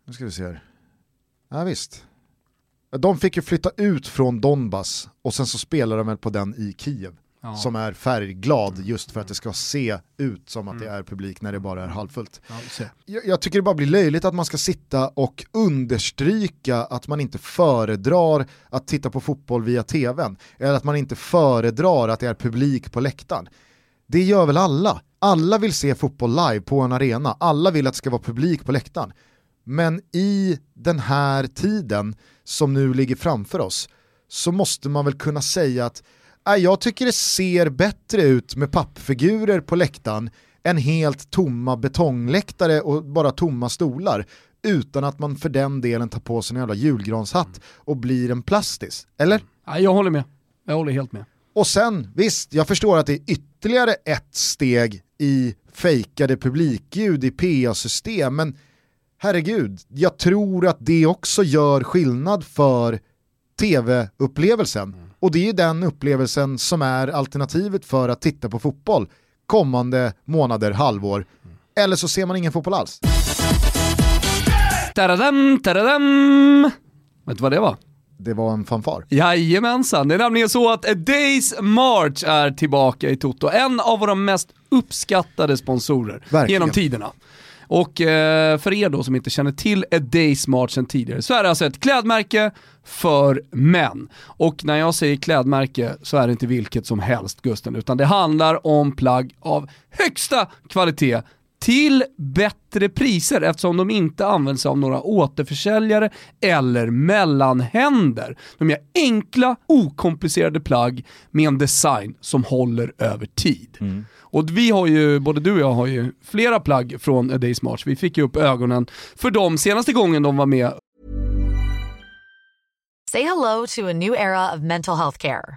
Nu ska vi se här. Ja, visst. De fick ju flytta ut från Donbass och sen så spelade de väl på den i Kiev. Ja. Som är färgglad just för att det ska se ut som att mm. det är publik när det bara är halvfullt. Ja, jag, jag, tycker det bara blir löjligt att man ska sitta och understryka att man inte föredrar att titta på fotboll via tvn. Eller att man inte föredrar att det är publik på läktaren. Det gör väl alla? Alla vill se fotboll live på en arena, alla vill att det ska vara publik på läktaren. Men i den här tiden som nu ligger framför oss så måste man väl kunna säga att jag tycker det ser bättre ut med pappfigurer på läktaren än helt tomma betongläktare och bara tomma stolar utan att man för den delen tar på sig en jävla julgranshatt och blir en plastis. Eller? Ja, jag håller med. Jag håller helt med. Och sen, visst, jag förstår att det är ytterligare ett steg i fejkade publikljud i PA-system, men herregud, jag tror att det också gör skillnad för tv-upplevelsen. Mm. Och det är den upplevelsen som är alternativet för att titta på fotboll kommande månader, halvår. Eller så ser man ingen fotboll alls. Taradam, taradam. Vet du vad det var? Det var en fanfar. Jajamensan, det är nämligen så att A Days March är tillbaka i Toto. En av våra mest uppskattade sponsorer Verkligen. genom tiderna. Och eh, för er då som inte känner till A Day Smart sedan tidigare så är det alltså ett klädmärke för män. Och när jag säger klädmärke så är det inte vilket som helst Gusten, utan det handlar om plagg av högsta kvalitet till bättre priser eftersom de inte används av några återförsäljare eller mellanhänder. De är enkla, okomplicerade plagg med en design som håller över tid. Mm. Och vi har ju, både du och jag har ju flera plagg från A Day's March. Vi fick ju upp ögonen för dem senaste gången de var med. Say hello to a new era of mental health care.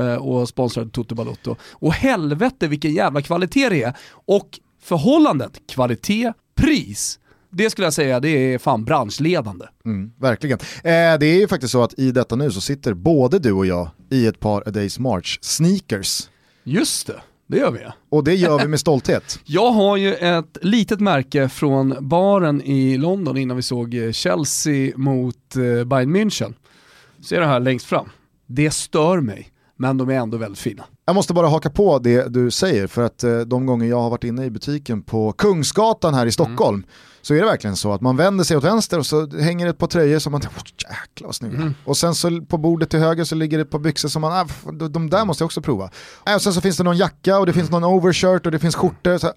Och sponsrade Toto Balotto. Och helvete vilken jävla kvalitet det är. Och förhållandet kvalitet-pris, det skulle jag säga det är fan branschledande. Mm, verkligen. Eh, det är ju faktiskt så att i detta nu så sitter både du och jag i ett par A Days March sneakers. Just det. Det gör vi. Och det gör vi med stolthet. Jag har ju ett litet märke från baren i London innan vi såg eh, Chelsea mot eh, Bayern München. Ser det här längst fram. Det stör mig, men de är ändå väldigt fina. Jag måste bara haka på det du säger för att eh, de gånger jag har varit inne i butiken på Kungsgatan här i Stockholm mm. så är det verkligen så att man vänder sig åt vänster och så hänger det ett par tröjor som man tänker, jäklar vad snygga. Mm. Och sen så på bordet till höger så ligger det ett par byxor som man, äh, de där måste jag också prova. Äh, och sen så finns det någon jacka och det finns någon overshirt och det finns skjortor. Så, äh,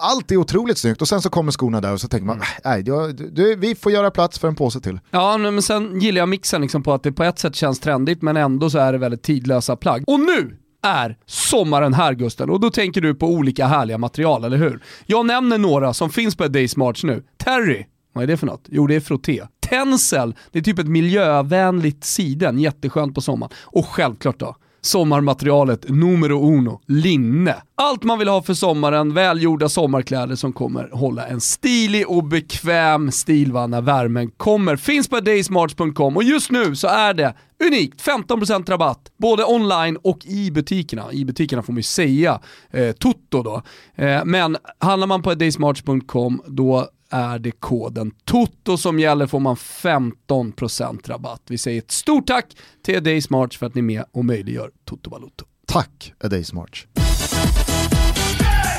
allt är otroligt snyggt och sen så kommer skorna där och så tänker man, nej, äh, vi får göra plats för en påse till. Ja, men sen gillar jag mixen liksom på att det på ett sätt känns trendigt men ändå så är det väldigt tidlösa plagg. Och nu är sommaren här Gusten och då tänker du på olika härliga material, eller hur? Jag nämner några som finns på Days March nu. Terry, vad är det för något? Jo, det är frotté. Tencel, det är typ ett miljövänligt siden, jätteskönt på sommaren. Och självklart då, sommarmaterialet numero uno, linne. Allt man vill ha för sommaren, välgjorda sommarkläder som kommer hålla en stilig och bekväm stil när värmen kommer. Finns på daysmarts.com och just nu så är det unikt 15% rabatt både online och i butikerna. I butikerna får man ju säga eh, Toto då. Eh, men handlar man på daysmarts.com då är det koden TOTO som gäller får man 15% rabatt. Vi säger ett stort tack till A Days March för att ni är med och möjliggör Toto Balotto. Tack A Days March.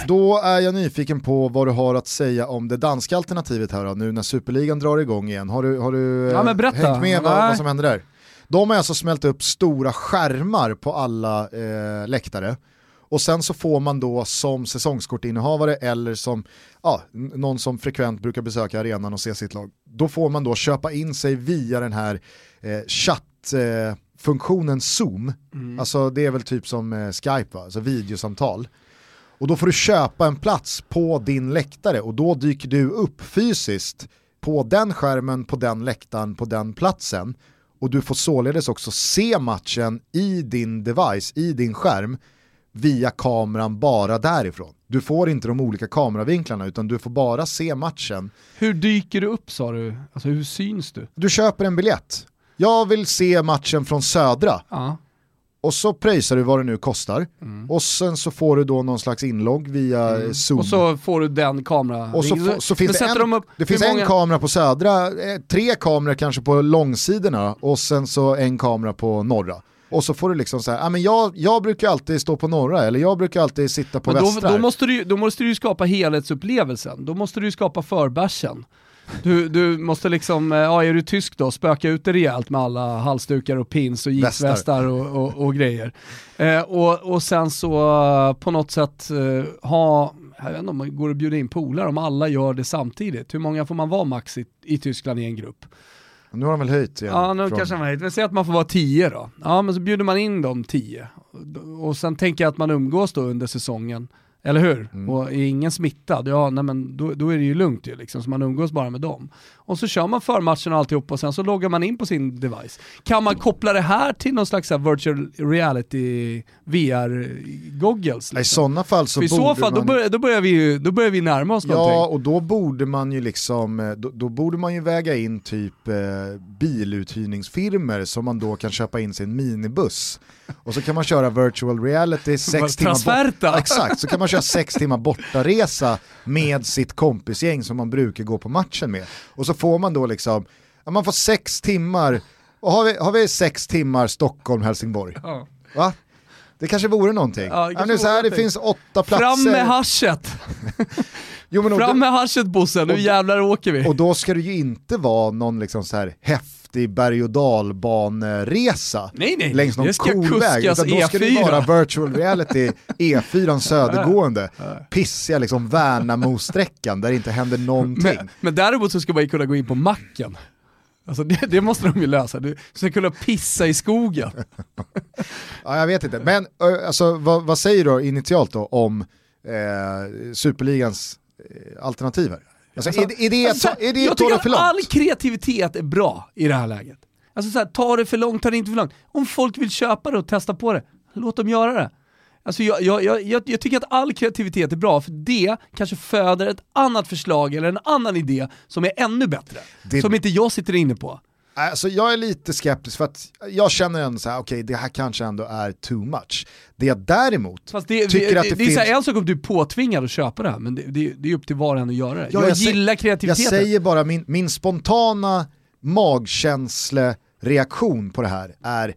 Då är jag nyfiken på vad du har att säga om det danska alternativet här då, nu när superligan drar igång igen. Har du, har du ja, hängt med vad, vad, som händer där? De har alltså smält upp stora skärmar på alla eh, läktare och sen så får man då som säsongskortinnehavare eller som ja, någon som frekvent brukar besöka arenan och se sitt lag, då får man då köpa in sig via den här eh, chattfunktionen eh, Zoom. Mm. Alltså det är väl typ som eh, Skype, va? alltså videosamtal. Och då får du köpa en plats på din läktare och då dyker du upp fysiskt på den skärmen, på den läktaren, på den platsen. Och du får således också se matchen i din device, i din skärm via kameran bara därifrån. Du får inte de olika kameravinklarna utan du får bara se matchen. Hur dyker du upp sa du? Alltså hur syns du? Du köper en biljett. Jag vill se matchen från södra. Ja. Och så pröjsar du vad det nu kostar. Mm. Och sen så får du då någon slags inlogg via mm. Zoom. Och så får du den kamera. Och så, få, så finns det, en, upp, det finns många... en kamera på södra, eh, tre kameror kanske på långsidorna och sen så en kamera på norra. Och så får du liksom säga, ah, men jag, jag brukar alltid stå på norra eller jag brukar alltid sitta på men då, västra. Då måste, du, då måste du skapa helhetsupplevelsen, då måste du skapa förbärsen. Du, du måste liksom, eh, ja är du tysk då, spöka ut det rejält med alla halsdukar och pins och jeansvästar och, och, och, grejer. Eh, och, och sen så uh, på något sätt uh, ha, jag vet inte om man går att bjuda in polare om alla gör det samtidigt. Hur många får man vara max i, i Tyskland i en grupp? Nu har de väl höjt igen. Ja, nu från... kanske de har höjt. Men säg att man får vara tio då. Ja, men så bjuder man in de tio. Och sen tänker jag att man umgås då under säsongen. Eller hur? Mm. Och är ingen smittad, ja nej men då, då är det ju lugnt ju liksom, så man umgås bara med dem. Och så kör man förmatchen och alltihop och sen så loggar man in på sin device. Kan man koppla det här till någon slags virtual reality VR-goggles? Liksom? I sådana fall så För borde så fall, man... då, börjar, då, börjar vi, då börjar vi närma oss ja, någonting. Ja, och då borde man ju liksom, eh, då, då borde man ju väga in typ eh, biluthyrningsfirmer som man då kan köpa in sin minibuss. Och så kan man köra virtual reality sex timmar Exakt, så kan man köra sex timmar bortaresa med sitt kompisgäng som man brukar gå på matchen med. Och så får man då liksom, man får sex timmar, och har vi, har vi sex timmar Stockholm-Helsingborg? Ja. Va? Det kanske vore någonting. Ja, det, nu så här, det finns åtta platser. Fram med haschet! jo, Fram med haschet Bosse, nu jävlar åker vi. Och då ska det ju inte vara någon liksom så här häftig häftig berg och dalbaneresa Nej, nej, längs någon cool väg. Utan då ska det E4. vara virtual reality E4 södergående, pissiga liksom Värnamo-sträckan där det inte händer någonting. Men, men däremot så ska man ju kunna gå in på macken. Alltså det, det måste de ju lösa, du ska kunna pissa i skogen. Ja, jag vet inte, men alltså, vad, vad säger du initialt då om eh, Superligans eh, alternativ här? Alltså, är, det- är det, Alltså, är det jag tycker att all kreativitet är bra i det här läget. Alltså så här, ta det för långt, ta det inte för långt. Om folk vill köpa det och testa på det, låt dem göra det. Alltså jag, jag, jag, jag, jag tycker att all kreativitet är bra, för det kanske föder ett annat förslag eller en annan idé som är ännu bättre. Det- Som inte jag sitter inne på. Alltså, jag är lite skeptisk för att jag känner ändå så här, okej det här kanske ändå är too much. Det jag däremot Fast det, tycker det, att det, det, är finns... så här, en sak om du är påtvingad att köpa det här, men det, det, det är upp till var och en att göra det. Ja, jag, jag gillar Jag kreativiteten. säger bara min, min spontana magkänslereaktion på det här är,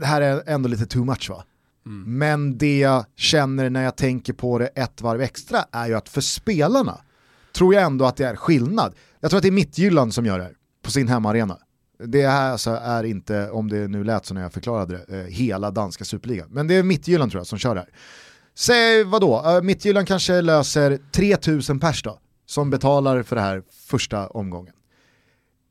det här är ändå lite too much va? Mm. Men det jag känner när jag tänker på det ett varv extra är ju att för spelarna tror jag ändå att det är skillnad. Jag tror att det är Mittjylland som gör det här på sin hemmaarena. Det här alltså är inte, om det nu lät så när jag förklarade det, eh, hela danska superligan. Men det är Mittjylland tror jag som kör det här. Säg vadå, eh, Mittjylland kanske löser 3000 pers då, som betalar för det här första omgången.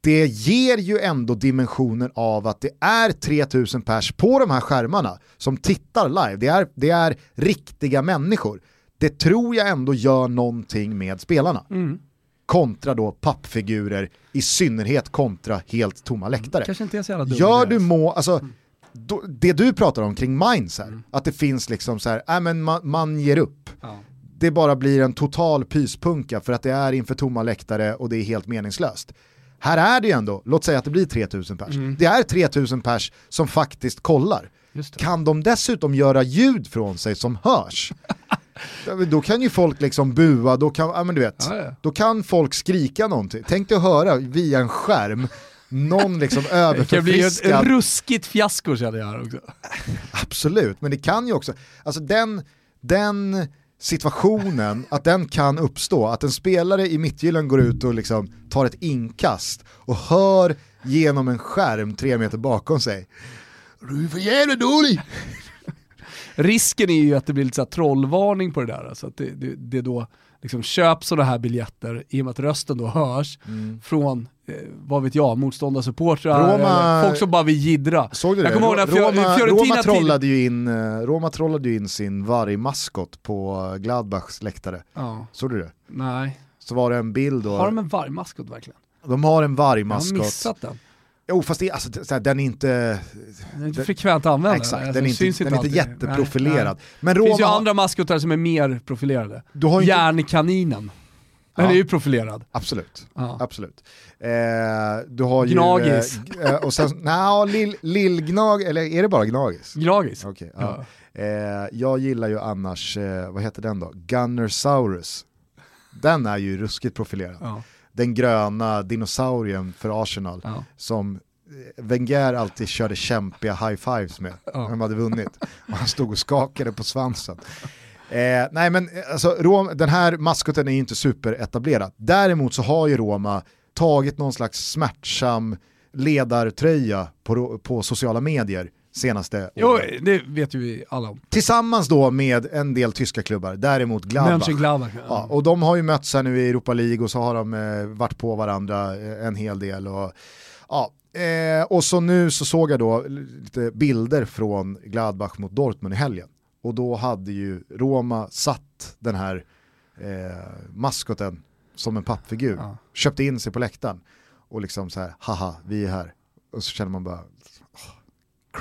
Det ger ju ändå dimensionen av att det är 3000 pers på de här skärmarna som tittar live. Det är, det är riktiga människor. Det tror jag ändå gör någonting med spelarna. Mm. Kontra då pappfigurer, i synnerhet kontra helt tomma läktare. Kanske inte är så jävla dum Gör du må, alltså, då, det du pratar om kring minds här, att det finns liksom så här, äh, men man, man ger upp. Ja. Det bara blir en total pyspunka för att det är inför tomma läktare och det är helt meningslöst. Här är det ju ändå, låt säga att det blir 3000 pers. Det är 3000 pers som faktiskt kollar. Kan de dessutom göra ljud från sig som hörs? då kan ju folk liksom bua, då kan, ja, men du vet, Ja, ja. då kan folk skrika någonting. Tänk dig att höra via en skärm någon liksom Det kan bli ett överförfriskad ruskigt fiasko känner jag också. Absolut, men det kan ju också, alltså den, den situationen, att den kan uppstå, att en spelare i Mittjylland går ut och liksom tar ett inkast och hör genom en skärm tre meter bakom sig. Du är för jävla dålig! Risken är ju att det blir lite så trollvarning på det där. Så att det, det, det då liksom köps sådana här biljetter i och med att rösten då hörs från, eh, vad vet jag, motståndarsupportrar, Mm. Roma- folk som bara vill jiddra. Såg du det? Roma, Roma, trollade ju in, eh, Roma trollade ju in sin vargmaskot på Gladbachs läktare. Ja, Såg du det? nej. Så var det en bild då. Har de en vargmaskot verkligen? de har en Jag har vargmaskot. missat den. Jo fast det, alltså, det- så här, den är inte, Den är inte Den- frekvent använd. exakt, Alltså, den är inte, den är inte jätteprofilerad. Nej, nej. Men Det finns ju Roma, andra maskotar som är mer profilerade. du har inte, Järnkaninen. Den Ja. är ju profilerad. absolut. Ja. Absolut. Eh, du har ju... Gnagis. Eh, och sen, lill, eller är det bara gnagis? Gragis. Okej, ja. eh, jag gillar ju annars, eh, vad heter den då? Gunnersaurus. Den är ju ruskigt profilerad. Den gröna dinosaurien för Arsenal Ja. som eh, Wenger alltid körde kämpiga high-fives med Ja. när de hade vunnit. Och han stod och skakade på svansen. Eh, nej men eh, alltså, Rom, den här maskoten är ju inte superetablerad. Däremot så har ju Roma tagit någon slags smärtsam ledartröja på, på sociala medier senaste Jo, åren. det vet ju vi alla om. Tillsammans då med en del tyska klubbar, däremot Gladbach. Mönchengladbach. Ja, och de har ju mötts här nu i Europa League och så har de eh, varit på varandra eh, en hel del. Och, ja, eh, och så nu så såg jag då lite bilder från Gladbach mot Dortmund i helgen. Och då hade ju Roma satt den här eh, maskoten som en pappfigur, Ja. köpte in sig på läktaren och liksom så här, haha, vi är här. Och så känner man bara,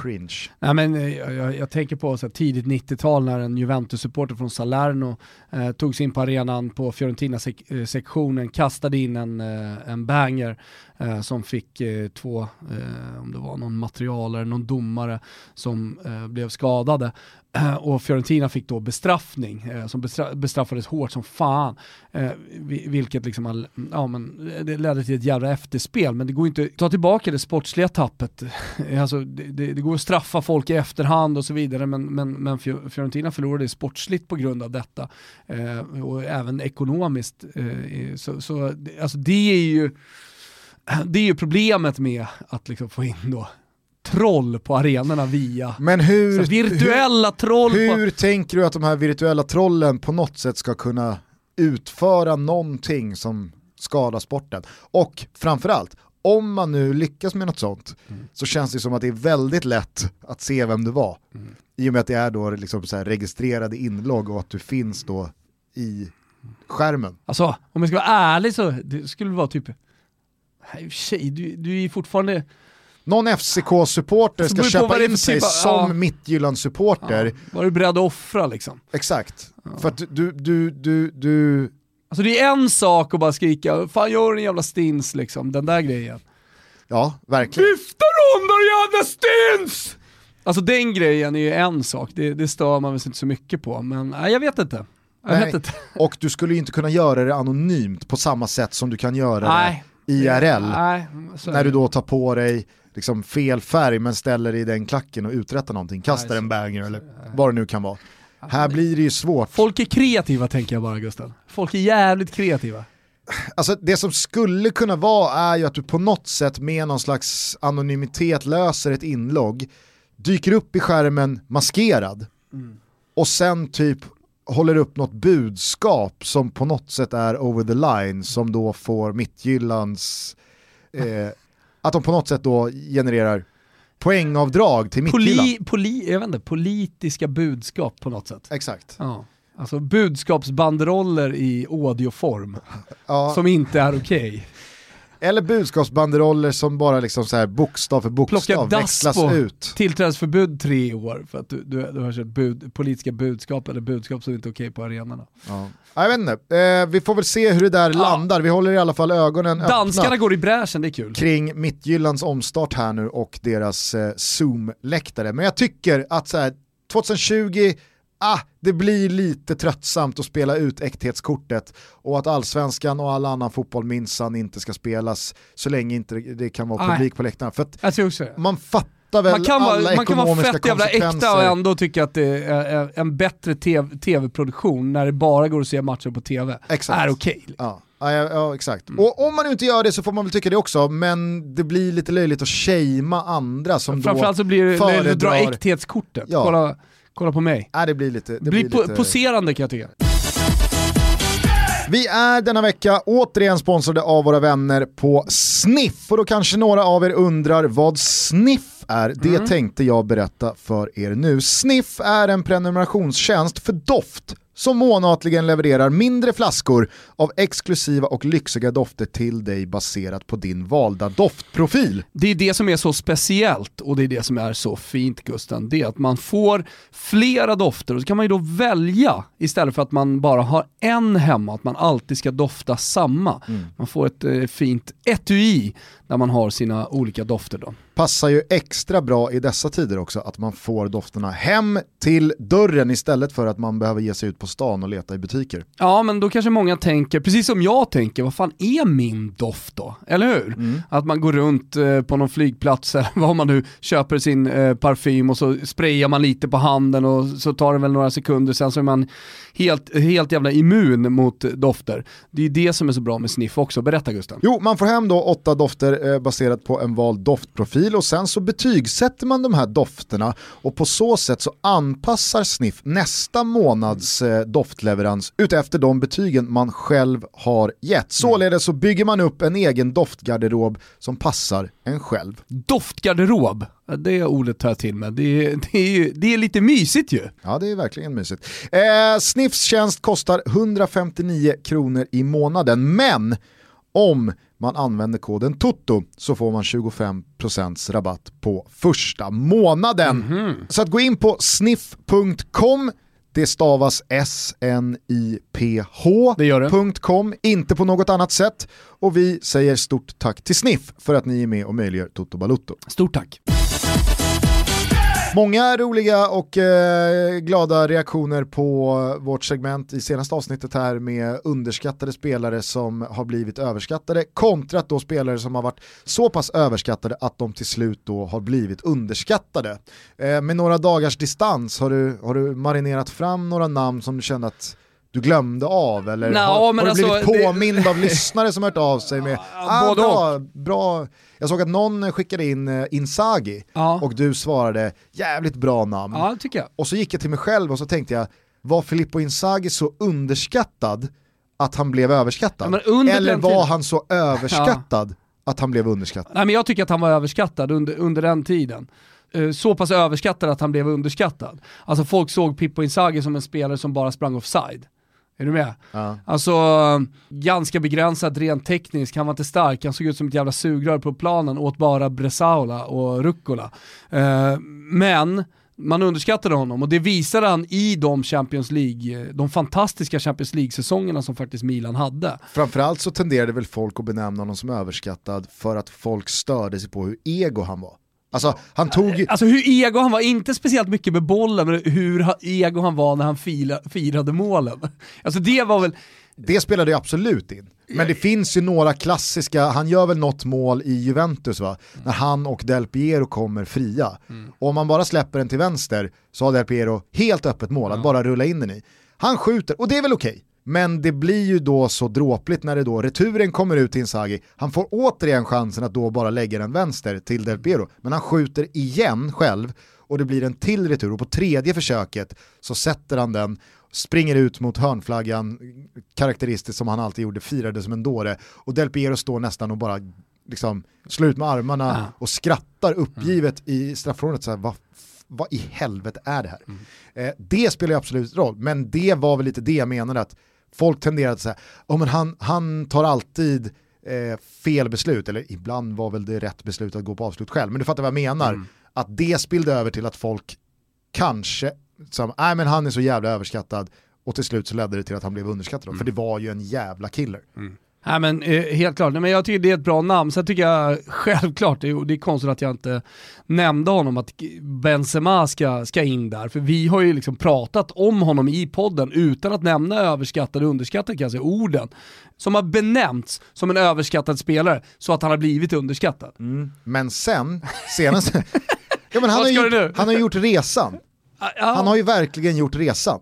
cringe. Nej, men, eh, jag, jag, jag tänker på så här, tidigt 90-tal när en Juventus-supporter från Salerno eh, tog sig in på arenan på Fiorentina-sektionen, kastade in en, eh, en banger eh, som fick eh, två, eh, om det var någon materialare, någon domare som eh, blev skadade. Eh, och Fiorentina fick då bestraffning, eh, som bestra bestraffades hårt som fan. Eh, vilket liksom, all- ja, men eh, det ledde till ett jävla efterspel, men det går inte att ta tillbaka det sportsliga tappet. Alltså, det, det, det går att straffa folk i efterhand och så vidare, men, men, men Fiorentina förlorade sportsligt på grund av detta. Eh, och även ekonomiskt. Eh, så, så det- alltså, det är ju det är ju problemet med att liksom få in då troll på arenorna via Men hur, virtuella troll. hur, på... hur tänker du att de här virtuella trollen på något sätt ska kunna utföra någonting som skadar sporten? Och framförallt, om man nu lyckas med något sånt Mm. så känns det som att det är väldigt lätt att se vem det var. Mm. I och med att det är då liksom registrerade inlogg och att du finns då i skärmen. Alltså, om jag ska vara ärlig så det skulle det vara typ, Nej, i och för sig, du, du är fortfarande, Någon FCK-supporter ska köpa in sig typ av- som ja. Midtjylland-supporter. ja, var du beredd att offra liksom? Exakt. För att du, du, du, du, Alltså det är en sak att bara skrika, fan gör en jävla stins liksom, den där grejen. ja verkligen. Lyfta rundar jävla stins! Alltså den grejen är ju en sak, det, det stör man väl inte så mycket på, men nej, jag vet inte. Jag vet inte. Och du skulle ju inte kunna göra det anonymt på samma sätt som du kan göra Nej. det IRL. Nej, När du då tar på dig liksom fel färg men ställer i den klacken och uträttar någonting, kastar Nej, en banger eller vad det nu kan vara. Här blir det ju svårt. Folk är kreativa tänker jag bara Gustav. Folk är jävligt kreativa. Alltså det som skulle kunna vara är ju att du på något sätt med någon slags anonymitet löser ett inlogg, dyker upp i skärmen maskerad och sen typ håller upp något budskap som på något sätt är over the line som då får Mittjyllands, eh, att de på något sätt då genererar poängavdrag till Mittjylland. Poli, poli, jag vet inte, politiska budskap på något sätt. Exakt. Ja. Alltså budskapsbanderoller i audioform Ja. som inte är okej. Eller budskapsbanderoller som bara liksom så här bokstav för Plocka bokstav dass växlas på ut. tillträdesförbud tre år för att du, du, du har kört bud, politiska budskap eller budskap som inte är okej på arenorna. Ja. Jag vet inte, eh, vi får väl se hur det där landar. Vi håller i alla fall ögonen Danskarna öppna går i bräschen, det är kul. kring Mittjyllands omstart här nu och deras eh, Zoom-läktare. Men jag tycker att så här, 2020, ah, det blir lite tröttsamt att spela ut äkthetskortet och att allsvenskan och all annan fotboll minsann inte ska spelas så länge inte det kan vara publik på läktarna. För man fattar väl Man kan, alla vara, man kan vara fett jävla äkta och ändå tycka att det är en bättre TV tv-produktion när det bara går att se matcher på tv. Exakt. Är okej. Ja, ja, ja, ja exakt. Mm. Och om man inte gör det så får man väl tycka det också, men det blir lite löjligt att shamea andra som Framförallt då så blir det när du drar föredrar- äkthetskortet. Ja. Kolla, kolla på mig. Nej, det blir lite... Det Det blir, po- lite... poserande kan jag tycka. Vi är denna vecka återigen sponsrade av våra vänner på Sniff. Och då kanske några av er undrar vad Sniff är. Det Mm. tänkte jag berätta för er nu. Sniff är en prenumerationstjänst för doft som månatligen levererar mindre flaskor av exklusiva och lyxiga dofter till dig baserat på din valda doftprofil. Det är det som är så speciellt och det är det som är så fint Gusten. Det är att man får flera dofter och så kan man ju då välja istället för att man bara har en hemma, att man alltid ska dofta samma. Man får ett eh, fint etui där man har sina olika dofter då. Passar ju extra bra i dessa tider också att man får dofterna hem till dörren istället för att man behöver ge sig ut på stan och leta i butiker. Ja, men då kanske många tänker, precis som jag tänker, vad fan är min doft då? Eller hur? Att man går runt eh, på någon flygplats eller vad man nu köper sin eh, parfym och så sprayar man lite på handen och så tar det väl några sekunder, sen så är man helt, helt jävla immun mot dofter. Det är det som är så bra med Sniff också. Berätta Gusten. Jo, man får hem då åtta dofter eh, baserat på en vald doftprofil och sen så betygsätter man de här dofterna och på så sätt så anpassar Sniff nästa månads eh, doftleverans utefter de betygen man själv har gett. Således så bygger man upp en egen doftgarderob som passar en själv. Doftgarderob, det ordet tar jag till med. Det är, det är, ju- det är lite mysigt ju. Ja, det är verkligen mysigt. Eh, Sniffs tjänst kostar 159 kronor i månaden, men om man använder koden TOTO så får man 25% rabatt på första månaden. Så att gå in på sniff.com det stavas S-N-I-P-H Det gör det. .com, inte på något annat sätt. Och vi säger stort tack till Sniff för att ni är med och möjliggör Toto Balutto. Stort tack. Många roliga och eh, glada reaktioner på vårt segment i senaste avsnittet här med underskattade spelare som har blivit överskattade kontra då spelare som har varit så pass överskattade att de till slut då har blivit underskattade. Eh, med några dagars distans har du, har du marinerat fram några namn som du känner att du glömde av eller Nå, har, har du alltså, blivit det- påmind av lyssnare som hört av sig med ah, både bra, bra. Jag såg att någon skickade in eh, Inzaghi Ja. och du svarade jävligt bra namn. Ja, det tycker jag. Och så gick jag till mig själv och så tänkte jag, var Filippo Inzaghi så underskattad att han blev överskattad? Ja, Eller var tiden- han så överskattad att han blev underskattad? Nej men jag tycker att han var överskattad under, under den tiden. Eh, Så pass överskattad att han blev underskattad. Alltså folk såg Pippo Inzaghi som en spelare som bara sprang offside. Är du med? Ja. Alltså ganska begränsad rent tekniskt, han var inte stark, han såg ut som ett jävla sugrör på planen, åt bara Bresaola och Rucola. Eh, men man underskattade honom och det visade han i de Champions League, de fantastiska Champions League-säsongerna som faktiskt Milan hade. Framförallt så tenderade väl folk att benämna honom som överskattad för att folk störde sig på hur ego han var. Alltså han tog Alltså hur ego han var, inte speciellt mycket med bollen, men hur ego han var när han firade målen. Alltså det var väl, det spelade ju absolut in. Men det finns ju några klassiska, han gör väl något mål i Juventus va? När han och Del Piero kommer fria. Och om man bara släpper den till vänster så har Del Piero helt öppet mål att bara rulla in den i. Han skjuter, och det är väl okej. Men det blir ju då så dråpligt när det då returen kommer ut till Inzaghi. Han får återigen chansen att då bara lägga den vänster till Del Piero. Men han skjuter igen själv och det blir en till retur och på tredje försöket så sätter han den, springer ut mot hörnflaggan, karaktäristiskt som han alltid gjorde, firade som en dåre och Del Piero står nästan och bara liksom slår ut med armarna Ja. och skrattar uppgivet i straffområdet så här, vad, vad i helvete är det här? Eh, det spelar ju absolut roll, men det var väl lite det jag menade att folk tenderar att säga, oh, men han, han tar alltid eh, fel beslut, eller ibland var väl det rätt beslut att gå på avslut själv, men du fattar vad jag menar, att det spillde över till att folk kanske, som, nej men han är så jävla överskattad, och till slut så ledde det till att han blev underskattad, för det var ju en jävla killer. Nej men eh, helt klart, nej, men jag tycker det är ett bra namn. Sen tycker jag självklart, det är, det är konstigt att jag inte nämnde honom, att Benzema ska, ska in där. För vi har ju liksom pratat om honom i podden utan att nämna överskattad och underskattad kanske, orden. Som har benämnts som en överskattad spelare, så att han har blivit underskattad. Men sen, senast, ja, men han, har gjort, han har gjort resan. Han har ju verkligen gjort resan.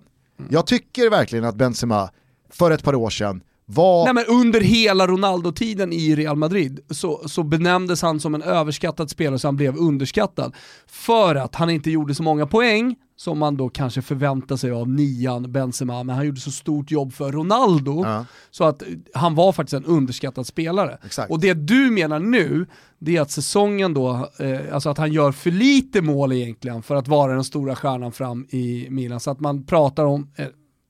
Jag tycker verkligen att Benzema för ett par år sedan var... Nej men under hela Ronaldo-tiden i Real Madrid så, så benämndes han som en överskattad spelare så han blev underskattad. För att han inte gjorde så många poäng som man då kanske förväntar sig av nian Benzema, men han gjorde så stort jobb för Ronaldo Ja. så att han var faktiskt en underskattad spelare. Exakt. Och det du menar nu, det är att säsongen då, eh, alltså att han gör för lite mål egentligen för att vara den stora stjärnan fram i Milan. Så att man pratar om, eh,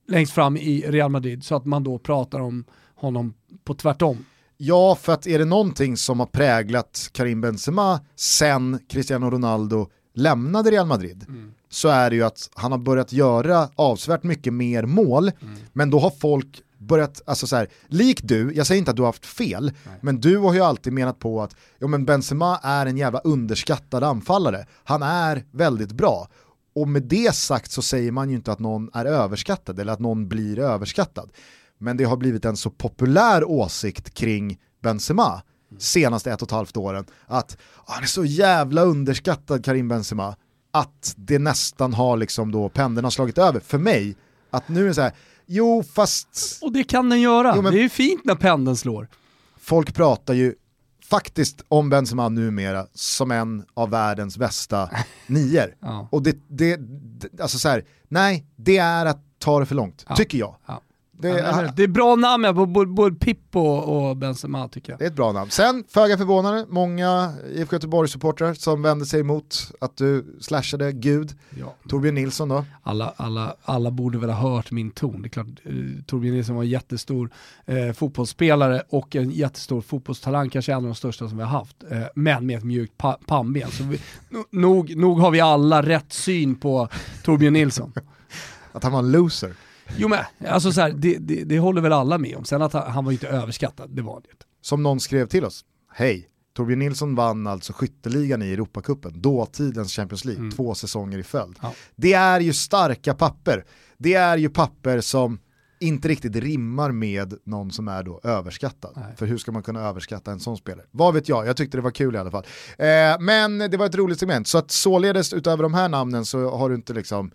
längst fram i Real Madrid, så att man då pratar om honom på tvärtom. Ja, för att är det någonting som har präglat Karim Benzema sen Cristiano Ronaldo lämnade Real Madrid så är det ju att han har börjat göra avsevärt mycket mer mål, men då har folk börjat, alltså så här, lik du, jag säger inte att du har haft fel, men du har ju alltid menat på att ja, men Benzema är en jävla underskattad anfallare, han är väldigt bra. Och med det sagt så säger man ju inte att någon är överskattad eller att någon blir överskattad. Men det har blivit en så populär åsikt kring Benzema senaste ett och ett halvt åren att "Ah, han är så jävla underskattad Karim Benzema att det nästan har liksom då pendeln har slagit över för mig att nu är det så här jo fast Och det kan den göra. Jo, men- Det är ju fint när pendeln slår. folk pratar ju faktiskt om Benzema numera som en av världens bästa nior. Ja. Och det, det, alltså så här, nej, det är att ta det för långt, Ja. tycker jag. Ja. Det, Ja, det är bra namn på både, både Pippo och Benzema tycker jag. Det är ett bra namn. Sen, föga förvånande, många IFK Göteborg-supportrar som vände sig emot att du slashade Gud. Ja. Torbjörn Nilsson då? Alla, alla, alla borde väl ha hört min ton. Det är klart, eh, Torbjörn Nilsson var en jättestor eh, fotbollsspelare och en jättestor fotbollstalang, kanske en av de största som vi har haft. Eh, men med ett mjukt pa pannben. Så vi, no- nog, nog har vi alla rätt syn på Torbjörn Nilsson. Att han var en loser. Jo men, alltså så här, det, det, det håller väl alla med om. Sen att han, han var inte överskattad, det var inte. Som någon skrev till oss. Hej, Torbjörn Nilsson vann alltså skytteligan i Europacupen, dåtidens Champions League, två säsonger i följd. Ja. Det är ju starka papper. Det är ju papper som inte riktigt rimmar med någon som är då överskattad. Nej. För hur ska man kunna överskatta en sån spelare? Vad vet jag, jag tyckte det var kul i alla fall. Eh, men det var ett roligt segment, så att således utöver de här namnen så har du inte liksom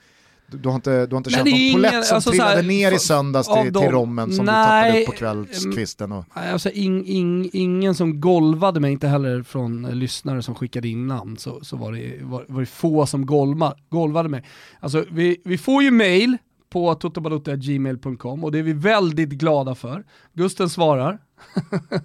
Du, har inte, du har inte Nej, känt någon ingen- polett som alltså så trillade här, ner i söndags till, dem- till rommen som Nej, du tappade upp på kvällskvisten? Och, Nej, Alltså, ing, ing, ingen som golvade mig, inte heller från eh, lyssnare som skickade in namn, så, så var, det, var, var det få som golva, golvade mig. Alltså, vi, vi får ju mail på totobalutta.gmail.com och det är vi väldigt glada för. Gusten svarar.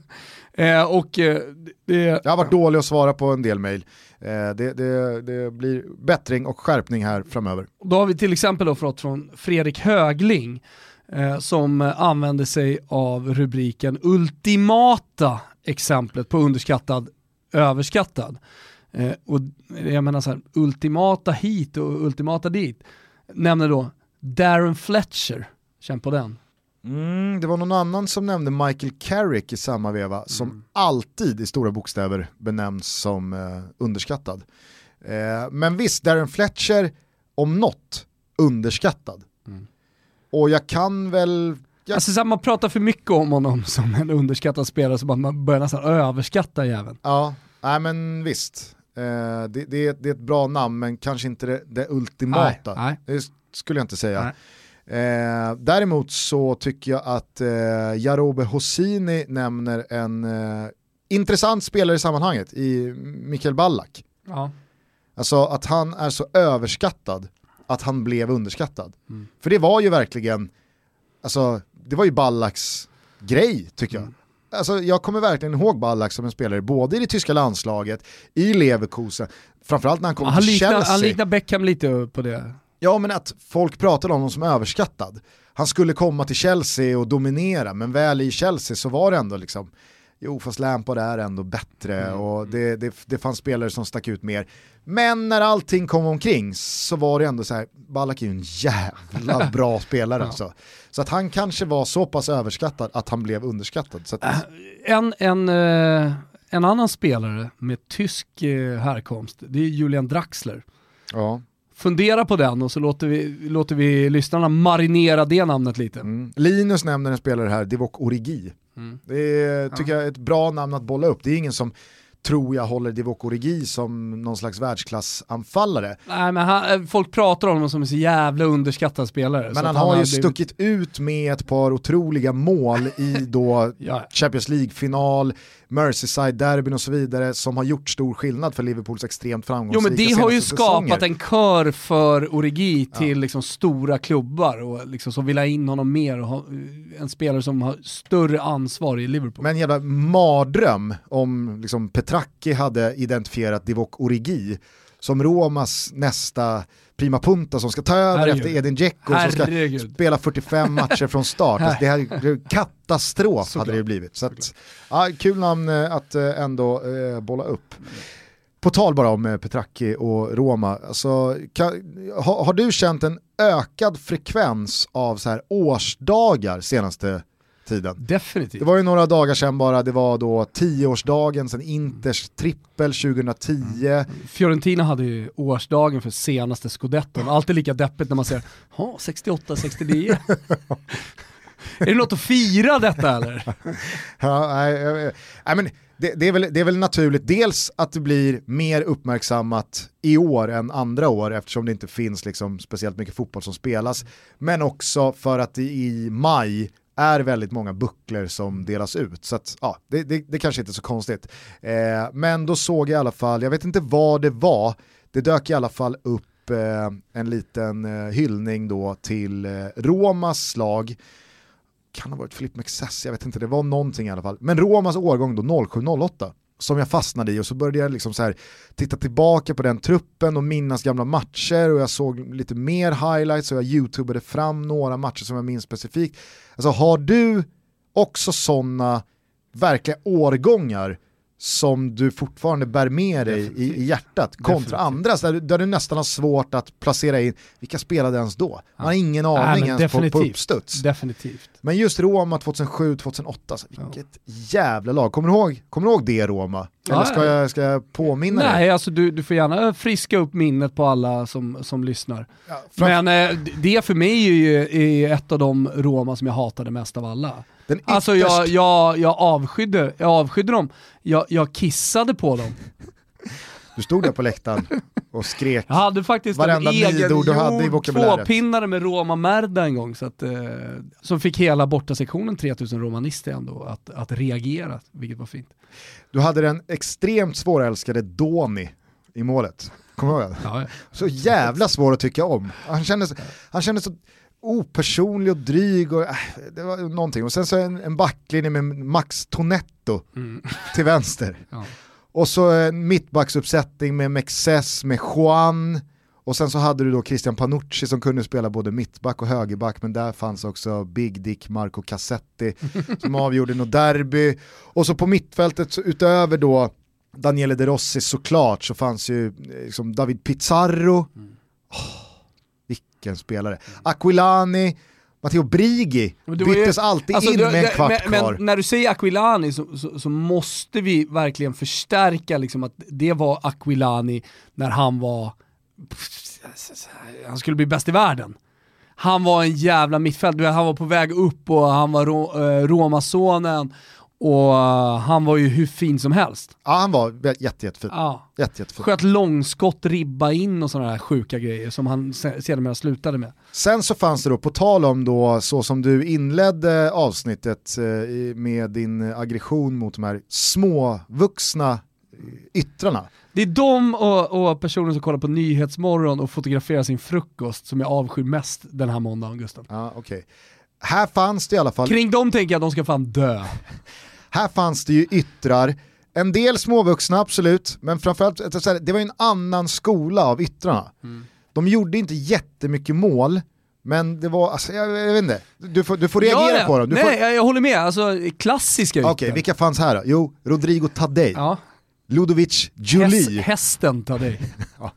eh, och eh, det, jag har varit dålig att svara på en del mejl. Eh, det, det, det blir bättring och skärpning här framöver. Då har vi till exempel då fått från Fredrik Högling eh, som använder sig av rubriken ultimata exemplet på underskattad, överskattad. Eh, och jag menar så här, ultimata hit och ultimata dit. Nämner då Darren Fletcher, känn på den. Mm, det var någon annan som nämnde Michael Carrick i samma veva, som alltid i stora bokstäver benämns som eh, underskattad. Eh, men visst, Darren Fletcher, om något, underskattad. Och jag kan väl... Jag, Alltså så man pratar för mycket om honom som en underskattad spelare så man börjar nästan överskatta jäveln. ja, nej men visst. Eh, det, det, är- det är ett bra namn, men kanske inte det, det ultimata. Nej, nej. Det skulle jag inte säga. Nej. Eh, däremot så tycker jag att eh, Jarobe Hosini nämner en eh, intressant spelare i sammanhanget i Mikael Ballack. Ja. Alltså att han är så överskattad att han blev underskattad. Mm. För det var ju verkligen, alltså det var ju Ballacks grej tycker jag. Mm. Alltså, jag kommer verkligen ihåg Ballack som en spelare både i det tyska landslaget, i Leverkusen, framförallt när han kom Han, till liknar, Chelsea. han liknar Beckham lite på det. Ja men att folk pratade om honom som överskattad. Han skulle komma till Chelsea och dominera, men väl i Chelsea så var det ändå liksom, jo fast Lampard är ändå bättre och det, det, det fanns spelare som stack ut mer. Men när allting kom omkring så var det ändå så här, Ballack är ju en jävla bra spelare alltså. Så att han kanske var så pass överskattad att han blev underskattad. Så att, En, en, eh, en annan spelare med tysk eh, härkomst, det är Julian Draxler. ja. Fundera på den och så låter vi, låter vi lyssnarna marinera det namnet lite. Mm. Linus nämner en spelare här, Divock Origi. Mm. Det är, tycker jag är ett bra namn att bolla upp. Det är ingen som tror jag håller Divock Origi som någon slags världsklassanfallare. Nej men han, eh, folk pratar om honom som en så jävla underskattad spelare. Men han att har ju blivit- stuckit ut med ett par otroliga mål i då Ja. Champions League-final, Merseyside-derbyn och så vidare som har gjort stor skillnad för Liverpools extremt Jo framgångsrika men det har ju senaste säsonger. skapat en kör för Origi till liksom stora klubbar och liksom som vill ha in honom mer och ha en spelare som har större ansvar i Liverpool. Men en jävla mardröm om liksom Petracchi hade identifierat Divock Origi som Romas nästa prima punta som ska ta över Herregud. efter Edin Dzeko som ska spela 45 matcher från start. Alltså, det här, katastrof Såklart. hade det blivit. Så att, ja, kul namn eh, att eh, ändå eh, bolla upp. På tal bara om eh, Petracchi och Roma, alltså, kan, har, har du känt en ökad frekvens av så här årsdagar senaste tiden? Definitivt. Det var ju några dagar sedan bara, det var då tioårsdagen sen Inters trippel 2010. Fiorentina hade ju årsdagen för senaste scudetton. Alltid lika deppigt när man säger ja 68, 69. är det något att fira detta eller? Ja, nej, jag- nej, men det, det, är väl, det är väl naturligt, dels att det blir mer uppmärksammat i år än andra år eftersom det inte finns liksom speciellt mycket fotboll som spelas, men också för att det i maj är väldigt många bucklor som delas ut. Så att, ja, det, det, det kanske inte är så konstigt. Eh, men då såg jag i alla fall, jag vet inte vad det var, det dök i alla fall upp eh, en liten eh, hyllning då till eh, Romas slag, kan ha varit Filip Mexes, jag vet inte, det var någonting i alla fall. Men Romas årgång då 07-08 som jag fastnade i och så började jag liksom så här titta tillbaka på den truppen och minnas gamla matcher och jag såg lite mer highlights och jag youtubade fram några matcher som jag minns specifikt. Alltså har du också sådana verkliga årgångar som du fortfarande bär med dig i, i hjärtat kontra Definitivt. andra där, där du nästan har svårt att placera in, vilka spelade ens då? Man har ingen aning men ens på, på definitivt. uppstuds. Definitivt. Men just Roma 2007-2008, alltså, vilket jävla lag. Kommer du ihåg, kommer du ihåg det Roma? Eller Ja, ska ja. jag, ska jag påminna dig? Nej, alltså du, du får gärna friska upp minnet på alla som, som lyssnar. Ja, Men eh, det för mig är ju är ett av de Roma som jag hatade mest av alla. Den Alltså ytterst- jag, jag, jag, avskydde, jag avskydde dem, jag, jag kissade på dem. Du stod där på läktaren och skrek. Jag hade faktiskt Varenda midord du hade i vokabuläret. tvåpinnare med Roma Merda en gång, så att, eh, som fick hela bortasektionen 3000 romanister ändå att, att reagera, vilket var fint. Du hade den extremt svårälskade Doni i målet. Kommer du ihåg? Ja, ja. Så jävla svår att tycka om. Han kändes, han kändes så opersonlig och dryg och äh, det var någonting. Och sen så en, en backlinje med Max Tonetto Mm. till vänster. Ja. Och så en mittbacksuppsättning med Mexes, med Juan. Och sen så hade du då Christian Panucci som kunde spela både mittback och högerback, men där fanns också Big Dick Marco Cassetti som avgjorde något derby. Och så på mittfältet, så utöver då Daniele De Rossi såklart, så fanns ju eh, liksom David Pizarro. Åh, vilken spelare. Aquilani, Matteo Brigi, var ju- byttes alltid Alltså, in med en kvart men, kvar. men när du säger Aquilani så, så, så måste vi verkligen förstärka liksom att det var Aquilani när han var, han skulle bli bäst i världen. Han var en jävla mittfält, han var på väg upp och han var ro, eh, Romasonen och eh, han var ju hur fin som helst. Ja, han var jätte, jättefin. Ja. Jätte, jättefin. Sköt långskott, ribba in och sådana här sjuka grejer som han se- sedermera slutade med. Sen så fanns det då, på tal om då, så som du inledde avsnittet eh, med din aggression mot de här småvuxna eh, yttrarna. Det är de och, och personer som kollar på Nyhetsmorgon och fotograferar sin frukost som jag avskyr mest den här måndagen Gusten. Ja, okej. Här fanns det i alla fall, Kring dem tänker jag att de ska fan dö. här fanns det ju yttrar, en del småvuxna absolut, men framförallt, det var ju en annan skola av yttrarna. De gjorde inte jättemycket mål, men det var, alltså, jag, jag vet inte, du får, du får reagera Ja, på dem. Du Nej, får, jag, jag håller med. Alltså klassiska Okej, ytor. vilka fanns här då? Jo, Rodrigo Tadej, Ja. Ludovic Juli. hästen tar dig.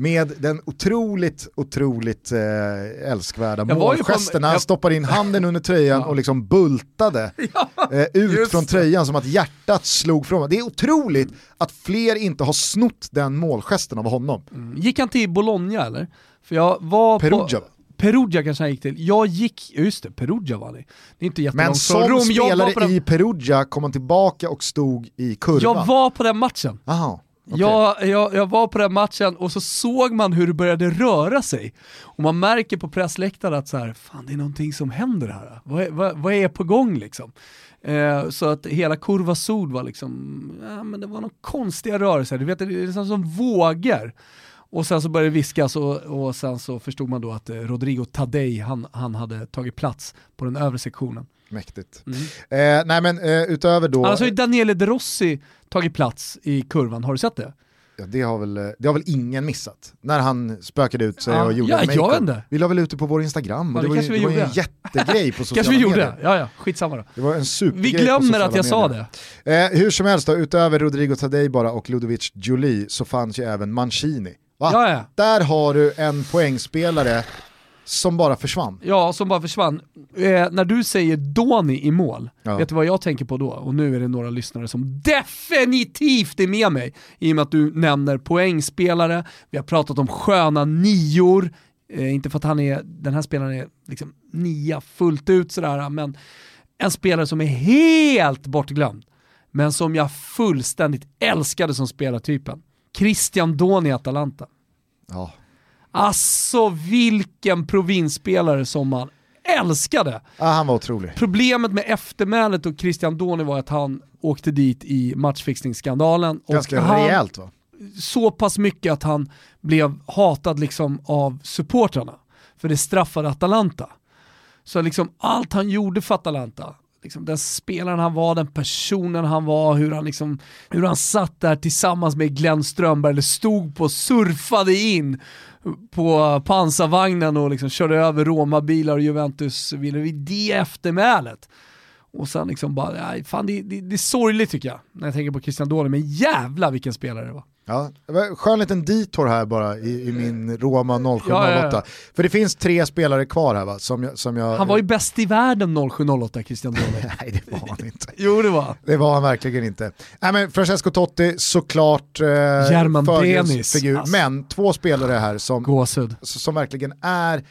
med den otroligt, otroligt eh, älskvärda målgesten när han jag- stoppade in handen under tröjan Ja. och liksom bultade eh, ut just från tröjan som att hjärtat slog från Det är otroligt att fler inte har snott den målgesten av honom. Gick han till Bologna eller? För jag var Perugia. på... Perugia kanske han gick till. Jag gick, just det, Perugia var det. Det är inte jättelångt Men som Rom. Spelare i Perugia kom han tillbaka och stod i kurvan. jag var på den matchen. Aha, Okay. Jag, jag, jag var på den matchen och så såg man hur det började röra sig. Och man märker på pressläktaren att så här, fan det är någonting som händer här. Vad är, vad, vad är på gång liksom? Eh, så att hela Kurva Sud var liksom, ja, men det var några konstiga rörelser, du vet det är nästan som vågor. Och sen så började det viskas och, och sen så förstod man då att eh, Rodrigo Tadej, han, han hade tagit plats på den övre sektionen. Mäktigt. Mm. Eh, nej men eh, utöver då, Annars har ju Daniele De Rossi tagit plats i kurvan, har du sett det? ja, det, har väl, eh, det har väl ingen missat, när han spökade ut sig Ja, och gjorde ja, en jag vet. Vi la väl ut det på vår Instagram och Ja, det, det var ju, det var ju en jättegrej på sociala Kanske vi gjorde, medier. ja ja, skitsamma då. Det var en supergrej Vi glömmer att jag sa medier. det. Eh, hur som helst då, utöver Rodrigo Tadej bara och Ludovic Juli så fanns ju även Mancini. Va? Ja, ja. Där har du en poängspelare som bara försvann. Ja, som bara försvann. Eh, när du säger Doni i mål, Ja. vet du vad jag tänker på då? Och nu är det några lyssnare som definitivt är med mig, i och med att du nämner poängspelare, vi har pratat om sköna nior, eh, inte för att han är, den här spelaren är liksom nia fullt ut sådär, men en spelare som är helt bortglömd, men som jag fullständigt älskade som spelartypen. Christian Doni i Atalanta. Ja. Alltså vilken provinsspelare som man älskade. Ah, han var otrolig. Problemet med eftermälet och Christian Doni var att han åkte dit i matchfixningsskandalen. Och Ganska han, rejält va? Så pass mycket att han blev hatad liksom av supportrarna. För det straffade Atalanta. Så liksom allt han gjorde för Atalanta, liksom den spelaren han var, den personen han var, hur han, liksom, hur han satt där tillsammans med Glenn Strömberg, eller stod på och surfade in på pansarvagnen och liksom körde över Roma-bilar och Juventus vid det eftermälet. Och sen liksom bara, nej, fan det, det, det är sorgligt tycker jag, när jag tänker på Christian Doli, men jävla vilken spelare det var. Ja, det var en skön liten detour här bara i, i min Roma 0708. Ja, ja, ja. För det finns tre spelare kvar här va? Som jag, som jag, Han var ju bäst i världen 0708 Christian Doli. Nej det var han inte. jo det var. Det var han verkligen inte. Nej, men Francesco Totti såklart eh, förgrundsfigur. Alltså. Men två spelare här som, som verkligen är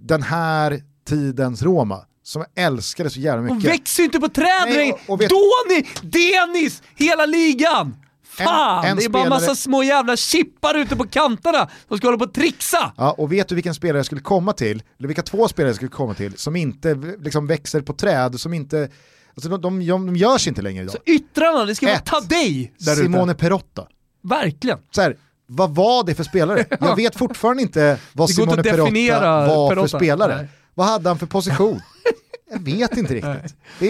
den här tidens Roma. Som jag älskade så jävla Och mycket. växer ju inte på träd Nej, och- och vet- Doni, Denis, hela ligan! Fan, En- en det är bara spelare- massa små jävla chippar ute på kanterna som ska hålla på och trixa. Ja, och vet du vilken spelare jag skulle komma till, eller vilka två spelare jag skulle komma till, som inte liksom växer på träd, som inte, alltså de, de, de, görs inte längre idag. Så yttrarna, det ska vara. Tadej där Simone ute. Perotta. Verkligen. Så här, vad var det för spelare? Jag vet fortfarande inte vad Simone Perotta var Perotta. för spelare. Nej. Vad hade han för position? Jag vet inte riktigt. Det,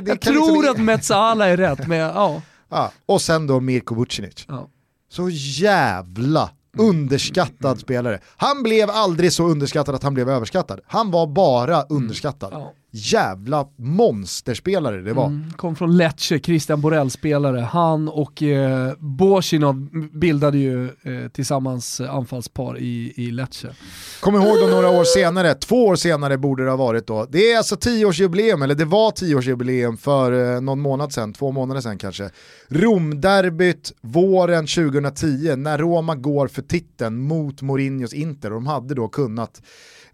det Jag kan tror liksom- att Metsala är rätt, men ja. Ja, och sen då Mirko Vucinic. ja. Så jävla underskattad spelare. Han blev aldrig så underskattad att han blev överskattad. Han var bara underskattad. Ja. Jävla monsterspelare det var. Mm, kom från Lecce, Christian Borell-spelare. Han och eh, Borsinov bildade ju eh, tillsammans anfallspar i, i Lecce. Kom ihåg då några år senare, två år senare borde det ha varit då. Det är alltså tioårsjubileum, eller det var tioårsjubileum för eh, någon månad sedan, två månader sedan kanske. Romderbyt våren 2010 när Roma går för titeln mot Mourinhos Inter och de hade då kunnat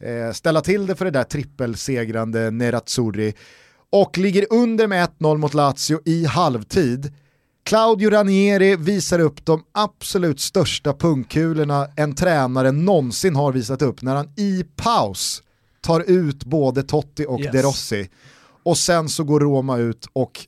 eh, ställa till det för det där trippelsegrande Nerazzurri och ligger under med 1-0 mot Lazio i halvtid. Claudio Ranieri visar upp de absolut största pungkulorna en tränare någonsin har visat upp när han i paus tar ut både Totti och Yes. De Rossi. Och sen så går Roma ut och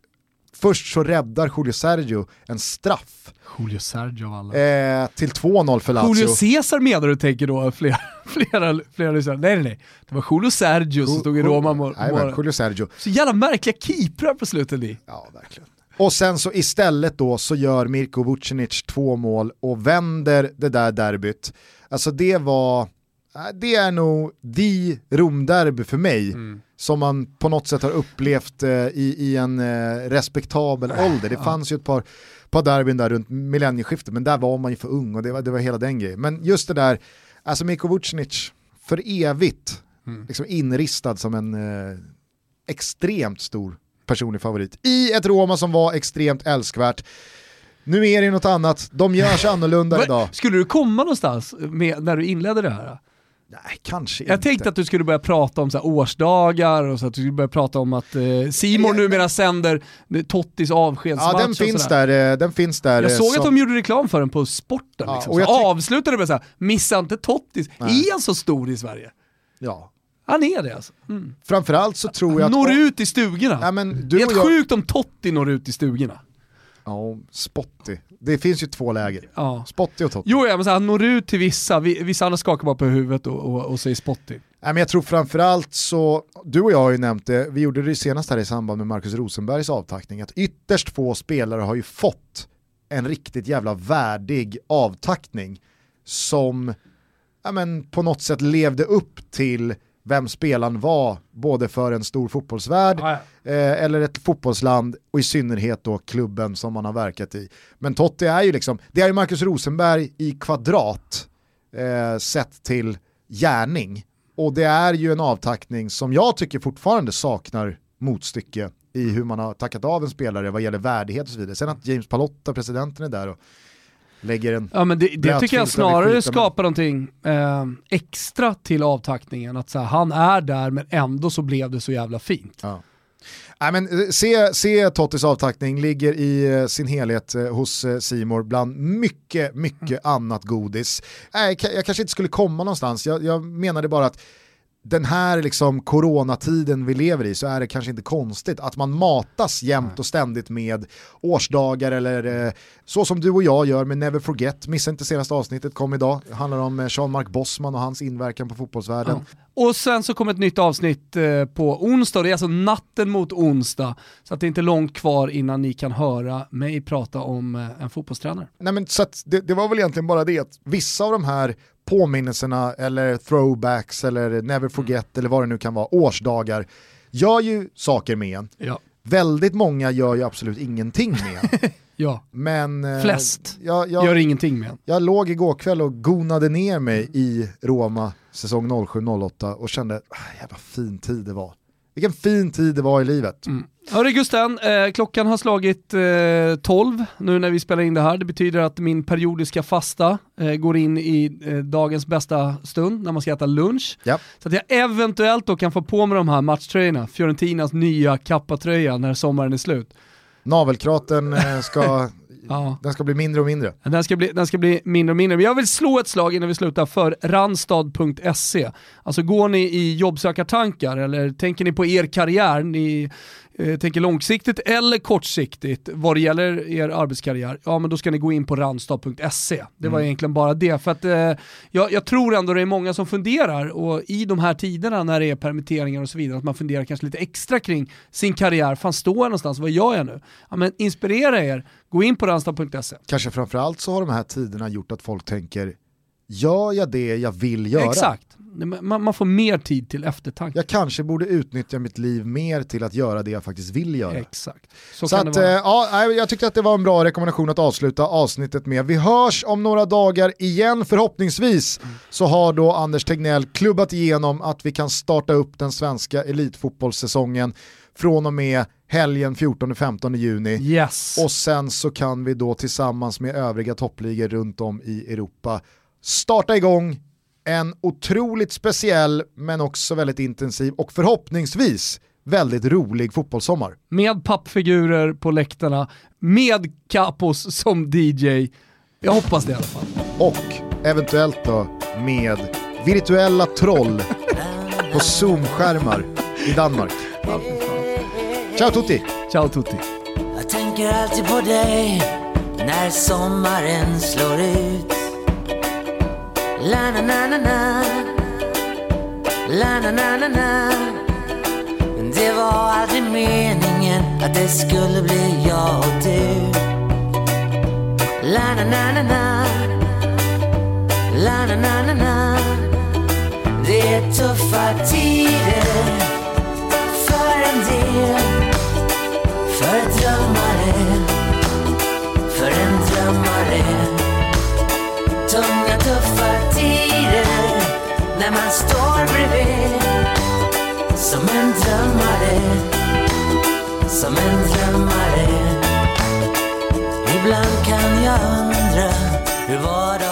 först så räddar Julio Sergio en straff Julio Sergio av alla. eh, till 2-0 för Lazio. Julio Cesar menar du tänker då flera, flera, flera lyssnare. Nej nej nej, det var Julio Sergio som stod i Roma mål. Julio Sergio. Så jävla märkliga keeprar på slutet ni. Ja, verkligen. Och sen så istället då så gör Mirko Vucinic två mål och vänder det där derbyt. Alltså det var, det är nog the Romderby för mig. Som man på något sätt har upplevt eh, i, i en eh, respektabel ålder. Det fanns ju ett par, par derbyn där runt millennieskiftet men där var man ju för ung och det var, det var hela den grejen. Men just det där, alltså Mirko Vucinic för evigt liksom inristad som en eh, extremt stor personlig favorit. I ett Roma som var extremt älskvärt. Nu är det något annat, de görs annorlunda idag. Skulle du komma någonstans med, när du inledde det här? Nej, kanske Jag inte. tänkte att du skulle börja prata om så här årsdagar och så att du skulle börja prata om att eh, Simon numera sänder Tottis avskedsmatch. Ja, den finns där. eh, Den finns där Jag eh, såg att som- de gjorde reklam för den på sporten. Ja, liksom. och så jag avslutade med såhär, missa inte Tottis. Är han så stor i Sverige? Ja. Han är det alltså. Mm. Framförallt så tror jag att... når ut i stugorna. Ja, men du Helt jag... sjukt om Totti når ut i stugorna. Ja, Spotty. Det finns ju två läger. Ja. Spotty och Totti. Jo, ja, men så här, han når ut till vissa, Vi- vissa andra skakar bara på huvudet och, och, och säger Spotty. Nej, men jag tror framförallt så, du och jag har ju nämnt det, vi gjorde det senast här i samband med Marcus Rosenbergs avtackning, att ytterst få spelare har ju fått en riktigt jävla värdig avtackning som ja, men, på något sätt levde upp till vem spelaren var, både för en stor fotbollsvärld Ja, eh, eller ett fotbollsland och i synnerhet då klubben som man har verkat i. Men Totti är ju liksom, det är ju Marcus Rosenberg i kvadrat eh, sett till gärning. Och det är ju en avtackning som jag tycker fortfarande saknar motstycke i hur man har tackat av en spelare vad gäller värdighet och så vidare. Sen att James Palotta, presidenten, är där och lägger en... Ja men det, det tycker jag snarare skapar någonting eh, extra till avtackningen. Att så här, han är där men ändå så blev det så jävla fint. Ja. Nej, men, eh, se, se Tottis avtackning, ligger i eh, sin helhet eh, hos Simor bland mycket, mycket annat godis. Nej, jag kanske inte skulle komma någonstans, jag, jag menade bara att den här liksom coronatiden vi lever i så är det kanske inte konstigt att man matas jämt och ständigt med årsdagar eller eh, så som du och jag gör med Never Forget. Missa inte senaste avsnittet, kom idag. Det handlar om eh, Jean-Marc Bossman och hans inverkan på fotbollsvärlden. Och sen så kommer ett nytt avsnitt eh, på onsdag, det är alltså natten mot onsdag. Så att det är inte långt kvar innan ni kan höra mig prata om eh, en fotbollstränare. Nej, men, så det, det var väl egentligen bara det att vissa av de här påminnelserna eller throwbacks eller never forget eller vad det nu kan vara, årsdagar, gör ju saker med en. Ja. Väldigt många gör ju absolut ingenting med en. Ja, Men eh, Flest jag, jag, gör ingenting med en. jag låg igår kväll och gonade ner mig i Roma säsong 07-08 och kände, ah, jävla fin tid det var. Vilken fin tid det var i livet. Mm. Hörru Gusten, eh, klockan har slagit eh, 12 nu när vi spelar in det här. Det betyder att min periodiska fasta eh, går in i eh, dagens bästa stund när man ska äta lunch. Ja. Så att jag eventuellt då kan få på mig de här matchtröjorna, Fiorentinas nya kappatröja när sommaren är slut. Navelkraten eh, ska ja. den ska bli mindre och mindre. Den ska, bli, den ska bli mindre och mindre. Men jag vill slå ett slag innan vi slutar för randstad.se. Alltså går ni i jobbsökartankar eller tänker ni på er karriär, ni eh, tänker långsiktigt eller kortsiktigt vad det gäller er arbetskarriär, ja men då ska ni gå in på randstad.se. Det var mm. egentligen bara det. För att eh, jag, jag, tror ändå det är många som funderar och i de här tiderna när det är permitteringar och så vidare, att man funderar kanske lite extra kring sin karriär. Fan står jag någonstans? Vad gör jag nu? Ja, men inspirera er, gå in på randstad.se. Kanske framförallt så har de här tiderna gjort att folk tänker, gör jag det jag vill göra? Exakt man, man, får mer tid till eftertanke. Jag kanske borde utnyttja mitt liv mer till att göra det jag faktiskt vill göra. Exakt. Så, Så att, äh, ja, jag tyckte att det var en bra rekommendation att avsluta avsnittet med. Vi hörs om några dagar igen förhoppningsvis. Mm. Så har då Anders Tegnell klubbat igenom att vi kan starta upp den svenska elitfotbollssäsongen från och med helgen 14-15 juni. Yes. Och sen så kan vi då tillsammans med övriga toppligor runt om i Europa starta igång en otroligt speciell men också väldigt intensiv och förhoppningsvis väldigt rolig fotbollssommar. Med pappfigurer på läktarna, med Capos som DJ. Jag hoppas det i alla fall. Och eventuellt då med virtuella troll på Zoom-skärmar i Danmark. Ciao tutti! Ciao tutti! Jag tänker alltid på dig när sommaren slår ut La na na na na. La na na na na. Det var aldrig meningen att det skulle bli jag och du. La na na na na. La na na na na. Det är tuffa tider för en del För drömmare För en drömmare. Tunga när man står bredvid. Som en drömmare, som en drömmare. Ibland kan jag undra hur var